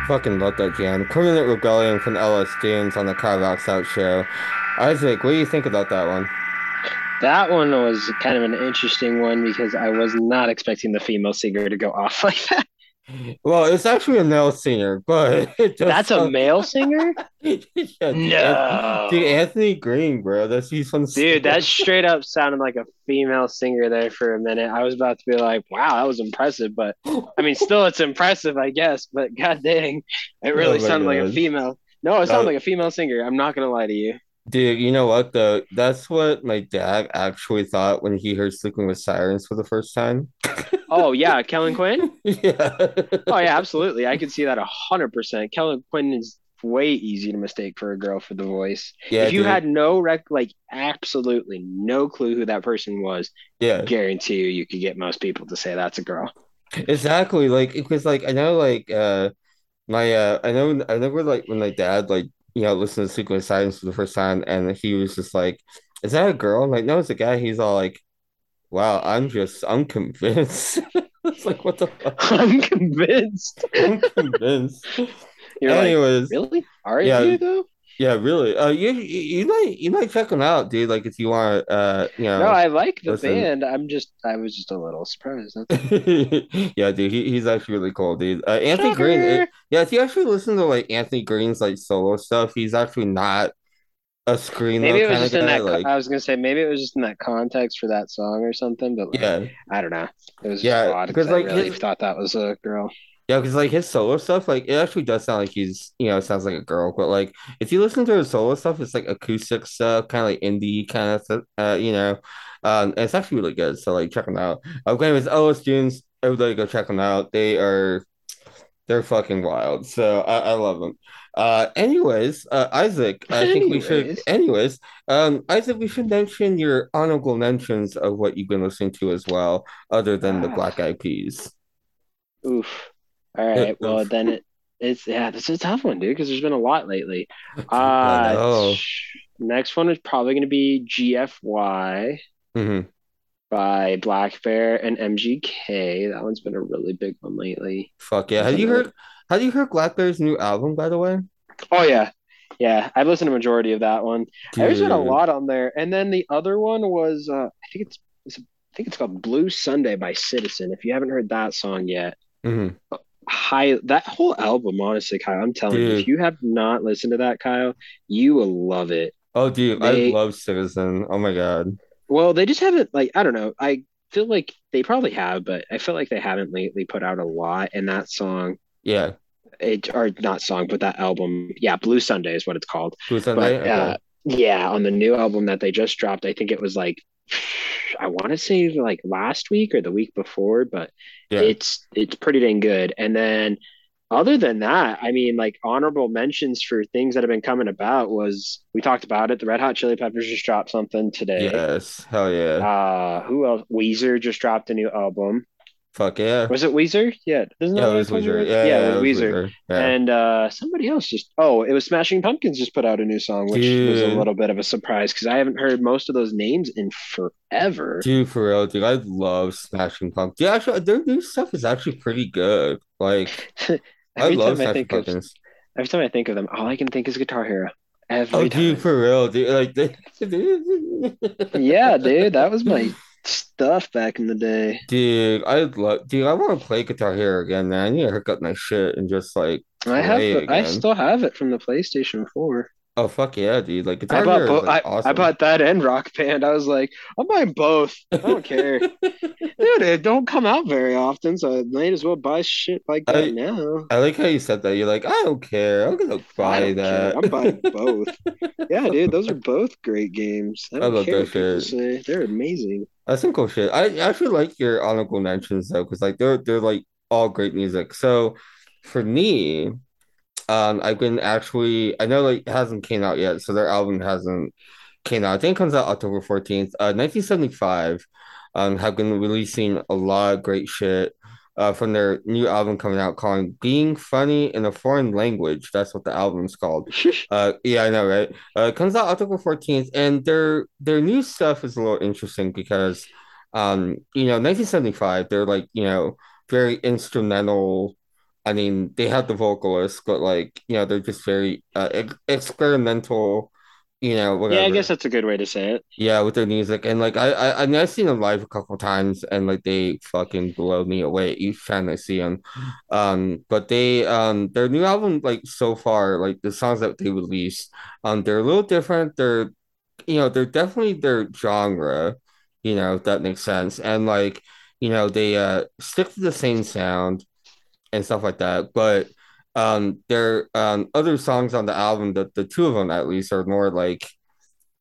Fucking love that jam. Permanent Rebellion from Ellis James on the Rocks Out show. Isaac, what do you think about that one? That one was kind of an interesting one because I was not expecting the female singer to go off like that. Well, it's actually a male singer, but That's a male singer? Yeah, dude, No. Dude, Anthony Green, bro. That's he's from Dude, that straight up sounded like a female singer there for a minute. I was about to be like, wow, that was impressive. But I mean, still, it's impressive, I guess. But god dang, it really Oh sounded like a female. No, it sounded Uh, like a female singer. I'm not to lie to you. Dude, you know what though? That's what my dad actually thought when he heard Sleeping with Sirens for the first time. Oh, yeah, Kellin Quinn? Yeah. Oh, yeah, absolutely. I could see that 100%. Kellin Quinn is way easy to mistake for a girl for the voice. Yeah, if you dude. had no rec, like absolutely no clue who that person was, yeah. I guarantee you, you could get most people to say that's a girl. Exactly. Like it was like I know like uh my uh I know I remember like when my dad like you know listened to Secret Silence for the first time and he was just like, Is that a girl? I'm like, no, it's a guy. He's all like, Wow, I'm just I'm convinced. It's like what the fuck? I'm convinced. I'm convinced. You're like, Anyways, really? Are Yeah. you though? yeah, really. Uh you, you you might you might check him out, dude. Like if you want uh you know No, I like the listen. band. I'm just, I was just a little surprised. Yeah, dude, he, he's actually really cool, dude. Uh, Anthony Green, it- yeah, if you actually listen to like Anthony Green's like solo stuff, he's actually not a screamo Maybe it was just in guy. that. Like, I was gonna say maybe it was just in that context for that song or something. But like, yeah, I don't know. It was Yeah, because, because I like, really his- thought that was a girl. yeah, because like his solo stuff, like it actually does sound like he's, you know, it sounds like a girl. But like if you listen to his solo stuff, it's like acoustic stuff, kind of like indie kind of stuff, uh, you know. Um, it's actually really good. So like check them out. Uh, anyways, LS Dunes, everybody go check them out. They are, they're fucking wild. So I, I love them. Uh, anyways, uh, Isaac, I think we should. Anyways. Anyways, um, Isaac, we should mention your honorable mentions of what you've been listening to as well, other than the Ah. Black Eyed Peas. Oof. All right. Well, then it, it's yeah, this is a tough one, dude, because there's been a lot lately. Uh, know. next one is probably gonna be GFY Mhm. by Black Bear and MGK. That one's been a really big one lately. Fuck yeah! Have you heard? Have you heard Black Bear's new album, by the way? Oh yeah, yeah. I've listened to a majority of that one. There's been a lot on there, and then the other one was uh, I think it's, it's I think it's called Blue Sunday by Citizen. If you haven't heard that song yet, Mhm. high that whole album, honestly, Kyle, I'm telling you, if you have not listened to that, Kyle, you will love it. Oh, dude, They- I love Citizen. Oh my god. Well, they just haven't like I don't know. I feel like they probably have, but I feel like they haven't lately put out a lot. And that song, Yeah. it or not song, but that album, yeah, Blue Sunday is what it's called. Blue Sunday. But uh, yeah, on the new album that they just dropped, I think it was like I want to say like last week or the week before, but Yeah. it's it's pretty dang good. And then other than that, I mean, like honorable mentions for things that have been coming about was we talked about it. The Red Hot Chili Peppers just dropped something today. Yes. Hell yeah. Uh, who else? Weezer just dropped a new album. Fuck yeah. Was it Weezer? Yeah, isn't that Yeah, it was? Weezer. Yeah, yeah, it was Weezer. Yeah. And uh, somebody else just oh, it was Smashing Pumpkins just put out a new song, which was a little bit of a surprise because I haven't heard most of those names in forever. Dude, for real, dude, I love Smashing Pumpkins. Dude, actually, their new stuff is actually pretty good. Like, I love time I Smashing think of Pumpkins. every time I think of them, all I can think is Guitar Hero. Every Oh, time. dude, for real, dude. Like, they... yeah, dude, that was my stuff back in the day. Dude, I love, dude. I want to play Guitar Hero again, man. I need to hook up my shit and just like I have, the- I still have it from the PlayStation 4. Oh fuck yeah, dude! Like I bought is like I, awesome. I bought that and Rock Band. I was like, I'm buying both. I don't care, dude. It don't come out very often, so I might as well buy shit like that I- now. I like how you said that. You're like, I don't care. I'm gonna buy don't care. that. I'm buying both. Yeah, dude, those are both great games. I I don't love care that shit. say. They're amazing. That's some cool shit. I actually like your honorable mentions though, because like they're they're like all great music. So for me, um, I've been actually I know like it hasn't came out yet, so their album hasn't came out. I think it comes out October 14th. Uh 1975 um have been releasing a lot of great shit uh from their new album coming out called Being Funny in a Foreign Language. That's what the album's called. Uh, yeah, I know, right? Uh, it comes out October 14th, and their their new stuff is a little interesting because, um, you know, 1975, they're like, you know, very instrumental, I mean, they have the vocalists, but like, you know, they're just very uh, ex- experimental, you know, Yeah, I guess that's a good way to say it. Yeah, with their music. And like I I I mean I've seen them live a couple times and like they fucking blow me away each time I see them. Um, but they um their new album like so far, like the songs that they released, um they're a little different. They're you know, they're definitely their genre, you know, if that makes sense. And like, you know, they uh stick to the same sound and stuff like that. But um there are um other songs on the album that the two of them at least are more like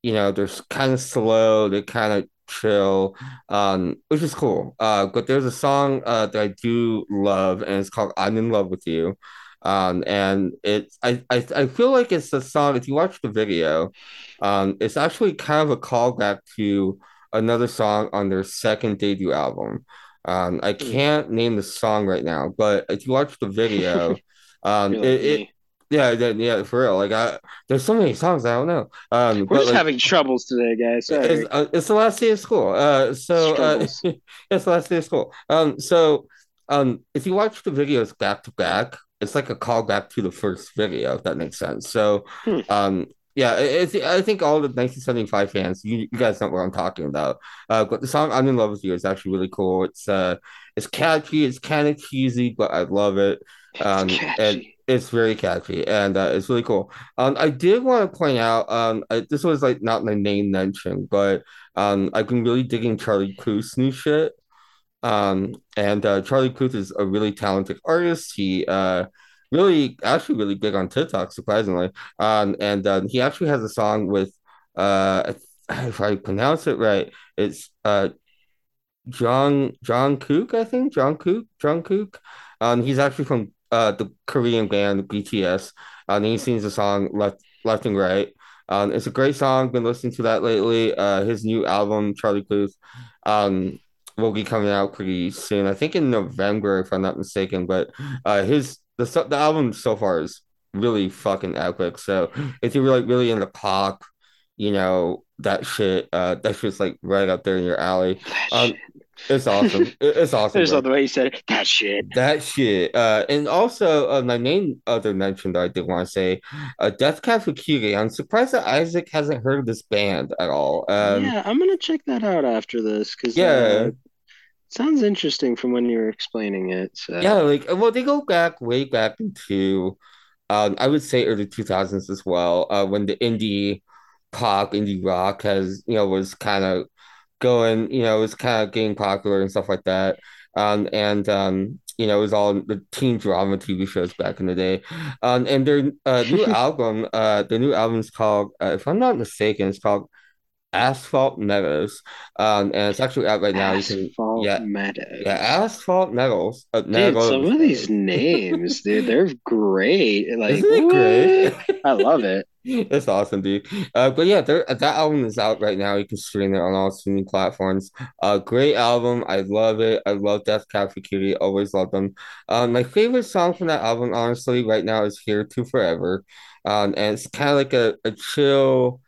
you know, they're kind of slow, they're kind of chill, um, which is cool. Uh, but there's a song uh that I do love, and it's called "I'm in Love with You." Um, and it's I, I I feel like it's a song. If you watch the video, um, it's actually kind of a callback to another song on their second debut album. Um, I Hmm. can't name the song right now, but if you watch the video, um, it, it yeah, yeah, yeah, for real. Like I, there's so many songs I don't know. Um, We're just like having troubles today, guys. It's uh, it's the last day of school. Uh, so uh, it's the last day of school. Um, so um, if you watch the videos back to back, it's like a callback to the first video, if that makes sense. So, Hmm. um, yeah, it, I think all the 1975 fans, you, you guys know what I'm talking about. Uh, but the song "I'm in Love with You" is actually really cool. It's uh, it's catchy, it's kind of cheesy, but I love it. Um, it's and it's very catchy, and uh, it's really cool. Um, I did want to point out, um, I, this was like not my main mention, but um, I've been really digging Charlie Puth's new shit. Um, and uh, Charlie Puth is a really talented artist. He uh, really, actually, really big on TikTok, surprisingly. Um, and um, he actually has a song with, uh, if I pronounce it right, it's uh John John Kook, I think John Kook, John Kook. Um, he's actually from uh the Korean band BTS. And he sings the song Left Left and Right. Um, it's a great song. Been listening to that lately. Uh, his new album Charlie Puth, um, will be coming out pretty soon. I think in November, if I'm not mistaken. But uh, his the the album so far is really fucking epic. So if you're like really into pop, you know that shit. Uh, that shit's like right up there in your alley. Um, it's awesome. It- It's awesome, There's the way you said it. That shit. That shit. Uh, and also, uh, my main other mention that I did want to say, uh, Death Cab for Cutie. I'm surprised that Isaac hasn't heard of this band at all. Um, yeah, I'm gonna check that out after this because yeah, uh, sounds interesting from when you were explaining it. So yeah. Like, well, they go back way back into, um, I would say early 2000s as well. Uh, when the indie pop, indie rock has, you know, was kind of going, you know, it was kind of getting popular and stuff like that. Um, and um, you know, it was all the teen drama TV shows back in the day. Um, and their uh, new album, uh, the new album is called, uh, if I'm not mistaken, it's called Asphalt Meadows. Um, and it's actually out right now. You can, Asphalt yeah, Meadows. yeah, Asphalt Meadows. Uh, Dude, some of these names, dude, they're great. Like, great? I love it. It's awesome, dude. Uh, but yeah, that album is out right now. You can stream it on all streaming platforms. Uh, great album. I love it. I love Death Cab for Cutie. Always love them. Um, my favorite song from that album, honestly, right now is Here to Forever. Um, and it's kind of like a, a chill,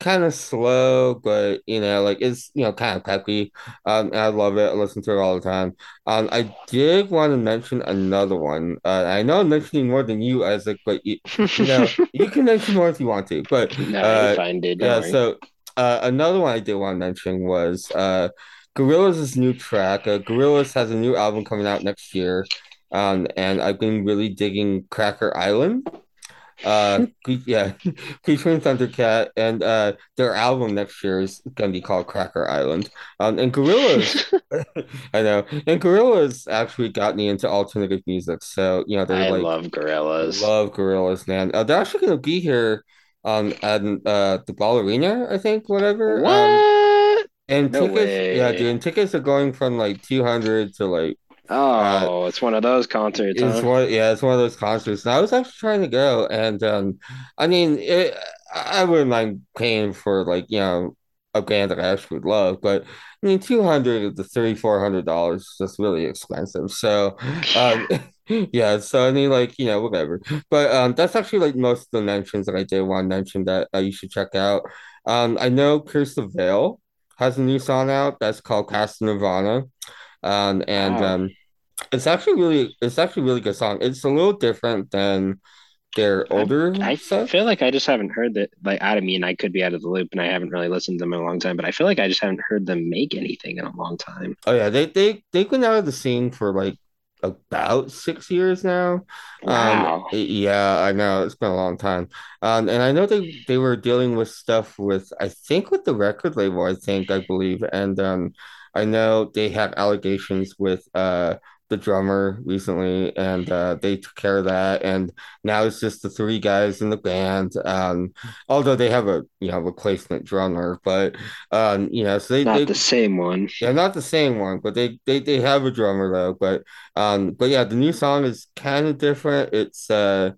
kind of slow, but you know, like it's you know kind of peppy. Um, I love it. I listen to it all the time. Um, I did want to mention another one. Uh, I know I'm mentioning more than you, Isaac, but you, you know, you can mention more if you want to. But No, uh, fine, dude. Yeah, worry. so uh, another one I did want to mention was uh, Gorillaz's new track. Uh, Gorillaz has a new album coming out next year. Um, and I've been really digging Cracker Island. Uh, yeah, featuring Thundercat, and uh, their album next year is gonna be called Cracker Island. Um, and Gorillaz, I know, and Gorillaz actually got me into alternative music. So you know, they're I like love Gorillaz. love Gorillaz, man. Uh, they're actually gonna be here, um, at uh the Ball Arena, I think, whatever. Um, What? and No tickets, yeah, dude, and tickets are going from like two hundred to like Oh, it's one of those concerts, It's huh? one, yeah, it's one of those concerts. And I was actually trying to go, and um, I mean, it, I wouldn't mind paying for like you know a band that I actually would love, but I mean, two hundred to thirty four hundred dollars is just really expensive. So, um, yeah, so I mean, like you know, whatever. But um, that's actually like most of the mentions that I did want to mention that uh, you should check out. Um, I know Pierce the Veil has a new song out that's called Cast Nirvana. Um, and Wow. um, It's actually really, it's actually really good song. It's a little different than their older I stuff. feel like I just haven't heard that. Like, I mean, I could be out of the loop, and I haven't really listened to them in a long time. But I feel like I just haven't heard them make anything in a long time. Oh yeah, they they they've been out of the scene for like about six years now. Wow. Um, yeah, I know it's been a long time. Um, and I know they they were dealing with stuff with I think with the record label, I think I believe, and um, I know they had allegations with uh the drummer recently, and uh, they took care of that, and now it's just the three guys in the band. Um, although they have a you know replacement drummer, but um, you know, so they Not they the same one. yeah, not the same one, but they they they have a drummer though. But um, but yeah, the new song is kind of different. It's uh,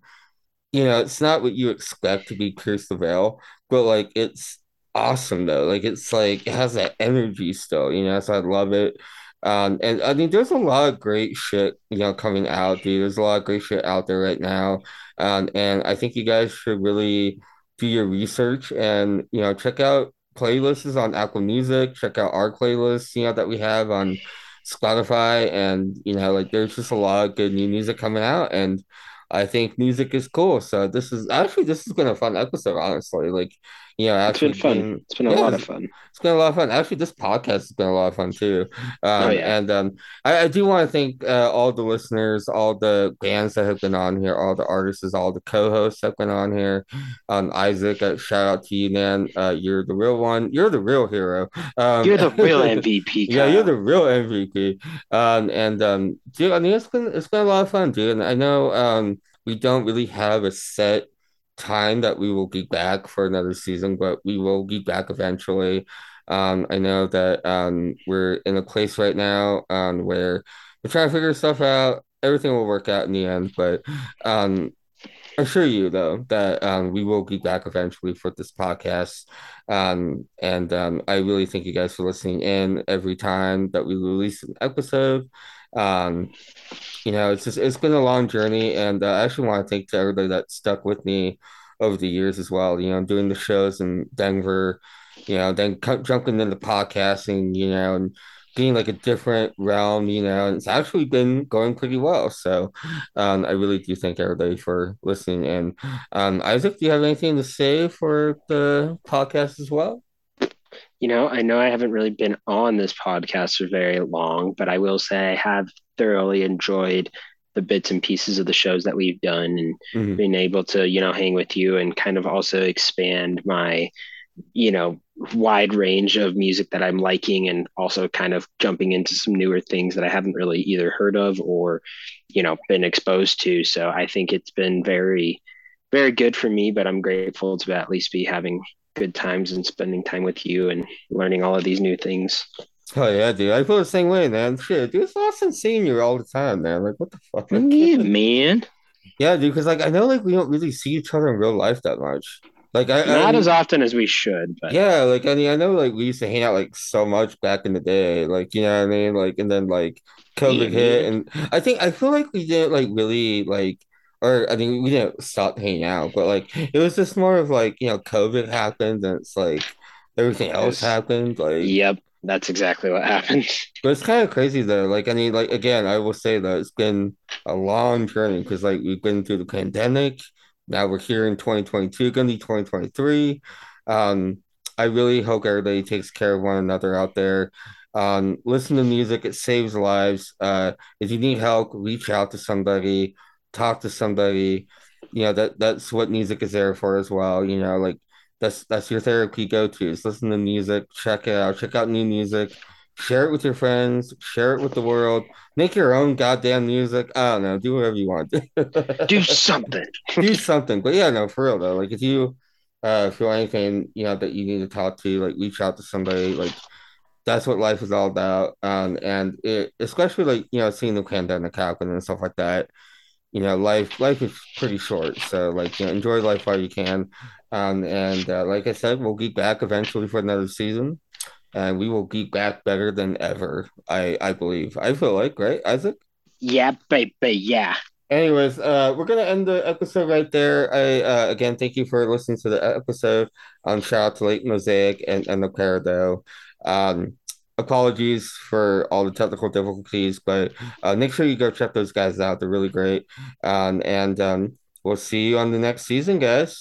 you know, it's not what you expect to be Pierce the Veil, but like it's awesome though. Like it's like it has that energy still, you know. So I love it. Um, and I mean, there's a lot of great shit, you know, coming out, dude. There's a lot of great shit out there right now. Um, and I think you guys should really do your research and you know check out playlists on Apple Music. Check out our playlists, you know, that we have on Spotify, and you know, like there's just a lot of good new music coming out, and I think music is cool. So this is actually this has been a fun episode, honestly. Like, you know, It's been fun. being It's been a yeah, lot of fun. it's been a lot of fun. Actually, this podcast has been a lot of fun too. Oh Um, yeah. and um, I, I do want to thank uh, all the listeners, all the bands that have been on here, all the artists, all the co-hosts that have been on here. Um, Isaac, uh, shout out to you, man. Uh, you're the real one. You're the real hero. Um, You're the real MVP. Yeah, you're the real MVP. Um, and um, dude, I mean, it's been it's been a lot of fun, dude. And I know um, we don't really have a set time that we will be back for another season, but we will be back eventually. Um, I know that um, we're in a place right now um, where we're trying to figure stuff out. Everything will work out in the end, but um, I assure you though that um, we will be back eventually for this podcast. Um, and um, I really thank you guys for listening in every time that we release an episode. Um, you know, it's just it's been a long journey, and uh, I actually want to thank to everybody that stuck with me over the years as well. You know, doing the shows in Denver, you know, then co- jumping into podcasting, you know, and being like a different realm, you know, and it's actually been going pretty well. So, um, I really do thank everybody for listening. And um, Isaac, do you have anything to say for the podcast as well? You know, I know I haven't really been on this podcast for very long, but I will say I have thoroughly enjoyed the bits and pieces of the shows that we've done and Mhm. being able to, you know, hang with you and kind of also expand my, you know, wide range of music that I'm liking and also kind of jumping into some newer things that I haven't really either heard of or, you know, been exposed to. So I think it's been very, very good for me, but I'm grateful to at least be having good times and spending time with you and learning all of these new things. Oh yeah, dude. I feel the same way, man. Shit, dude, it's awesome seeing you all the time, man. Like, what the fuck? Like, Yeah, man. Yeah, dude, because like I know like we don't really see each other in real life that much. Like I, I Not mean, as often as we should, but yeah, like I mean I know like we used to hang out like so much back in the day, like you know what I mean, like and then like COVID Yeah, hit, man. and I think I feel like we didn't like really like, or I mean we didn't stop hanging out, but like it was just more of like you know COVID happened, and it's like everything else happened, like. Yep, that's exactly what happened. But it's kind of crazy though. Like, I mean, like again, I will say that it's been a long journey because like we've been through the pandemic. Now we're here in 2022, gonna be 2023. Um, I really hope everybody takes care of one another out there. Um, listen to music, it saves lives. Uh, if you need help, reach out to somebody, talk to somebody. You know, that that's what music is there for as well. You know, like that's that's your therapy go-to. Is listen to music, check it out, check out new music share it with your friends, share it with the world, make your own goddamn music. I don't know, do whatever you want. Do something. do something. But yeah, no, for real though. Like if you uh feel anything, you know, that you need to talk to, like reach out to somebody, like that's what life is all about. Um and it especially like, you know, seeing the pandemic happen and stuff like that. You know, life life is pretty short. So like, you know, enjoy life while you can. Um and uh, like I said, we'll be back eventually for another season and we will be back better than ever. I I believe. I feel like, right, Isaac? Yeah, baby, yeah. Anyways, uh, we're gonna end the episode right there. I uh, again thank you for listening to the episode. Um, shout out to Lake Mosaic and Emma Peridot. Um, apologies for all the technical difficulties, but uh, make sure you go check those guys out. They're really great. Um, and um, we'll see you on the next season, guys.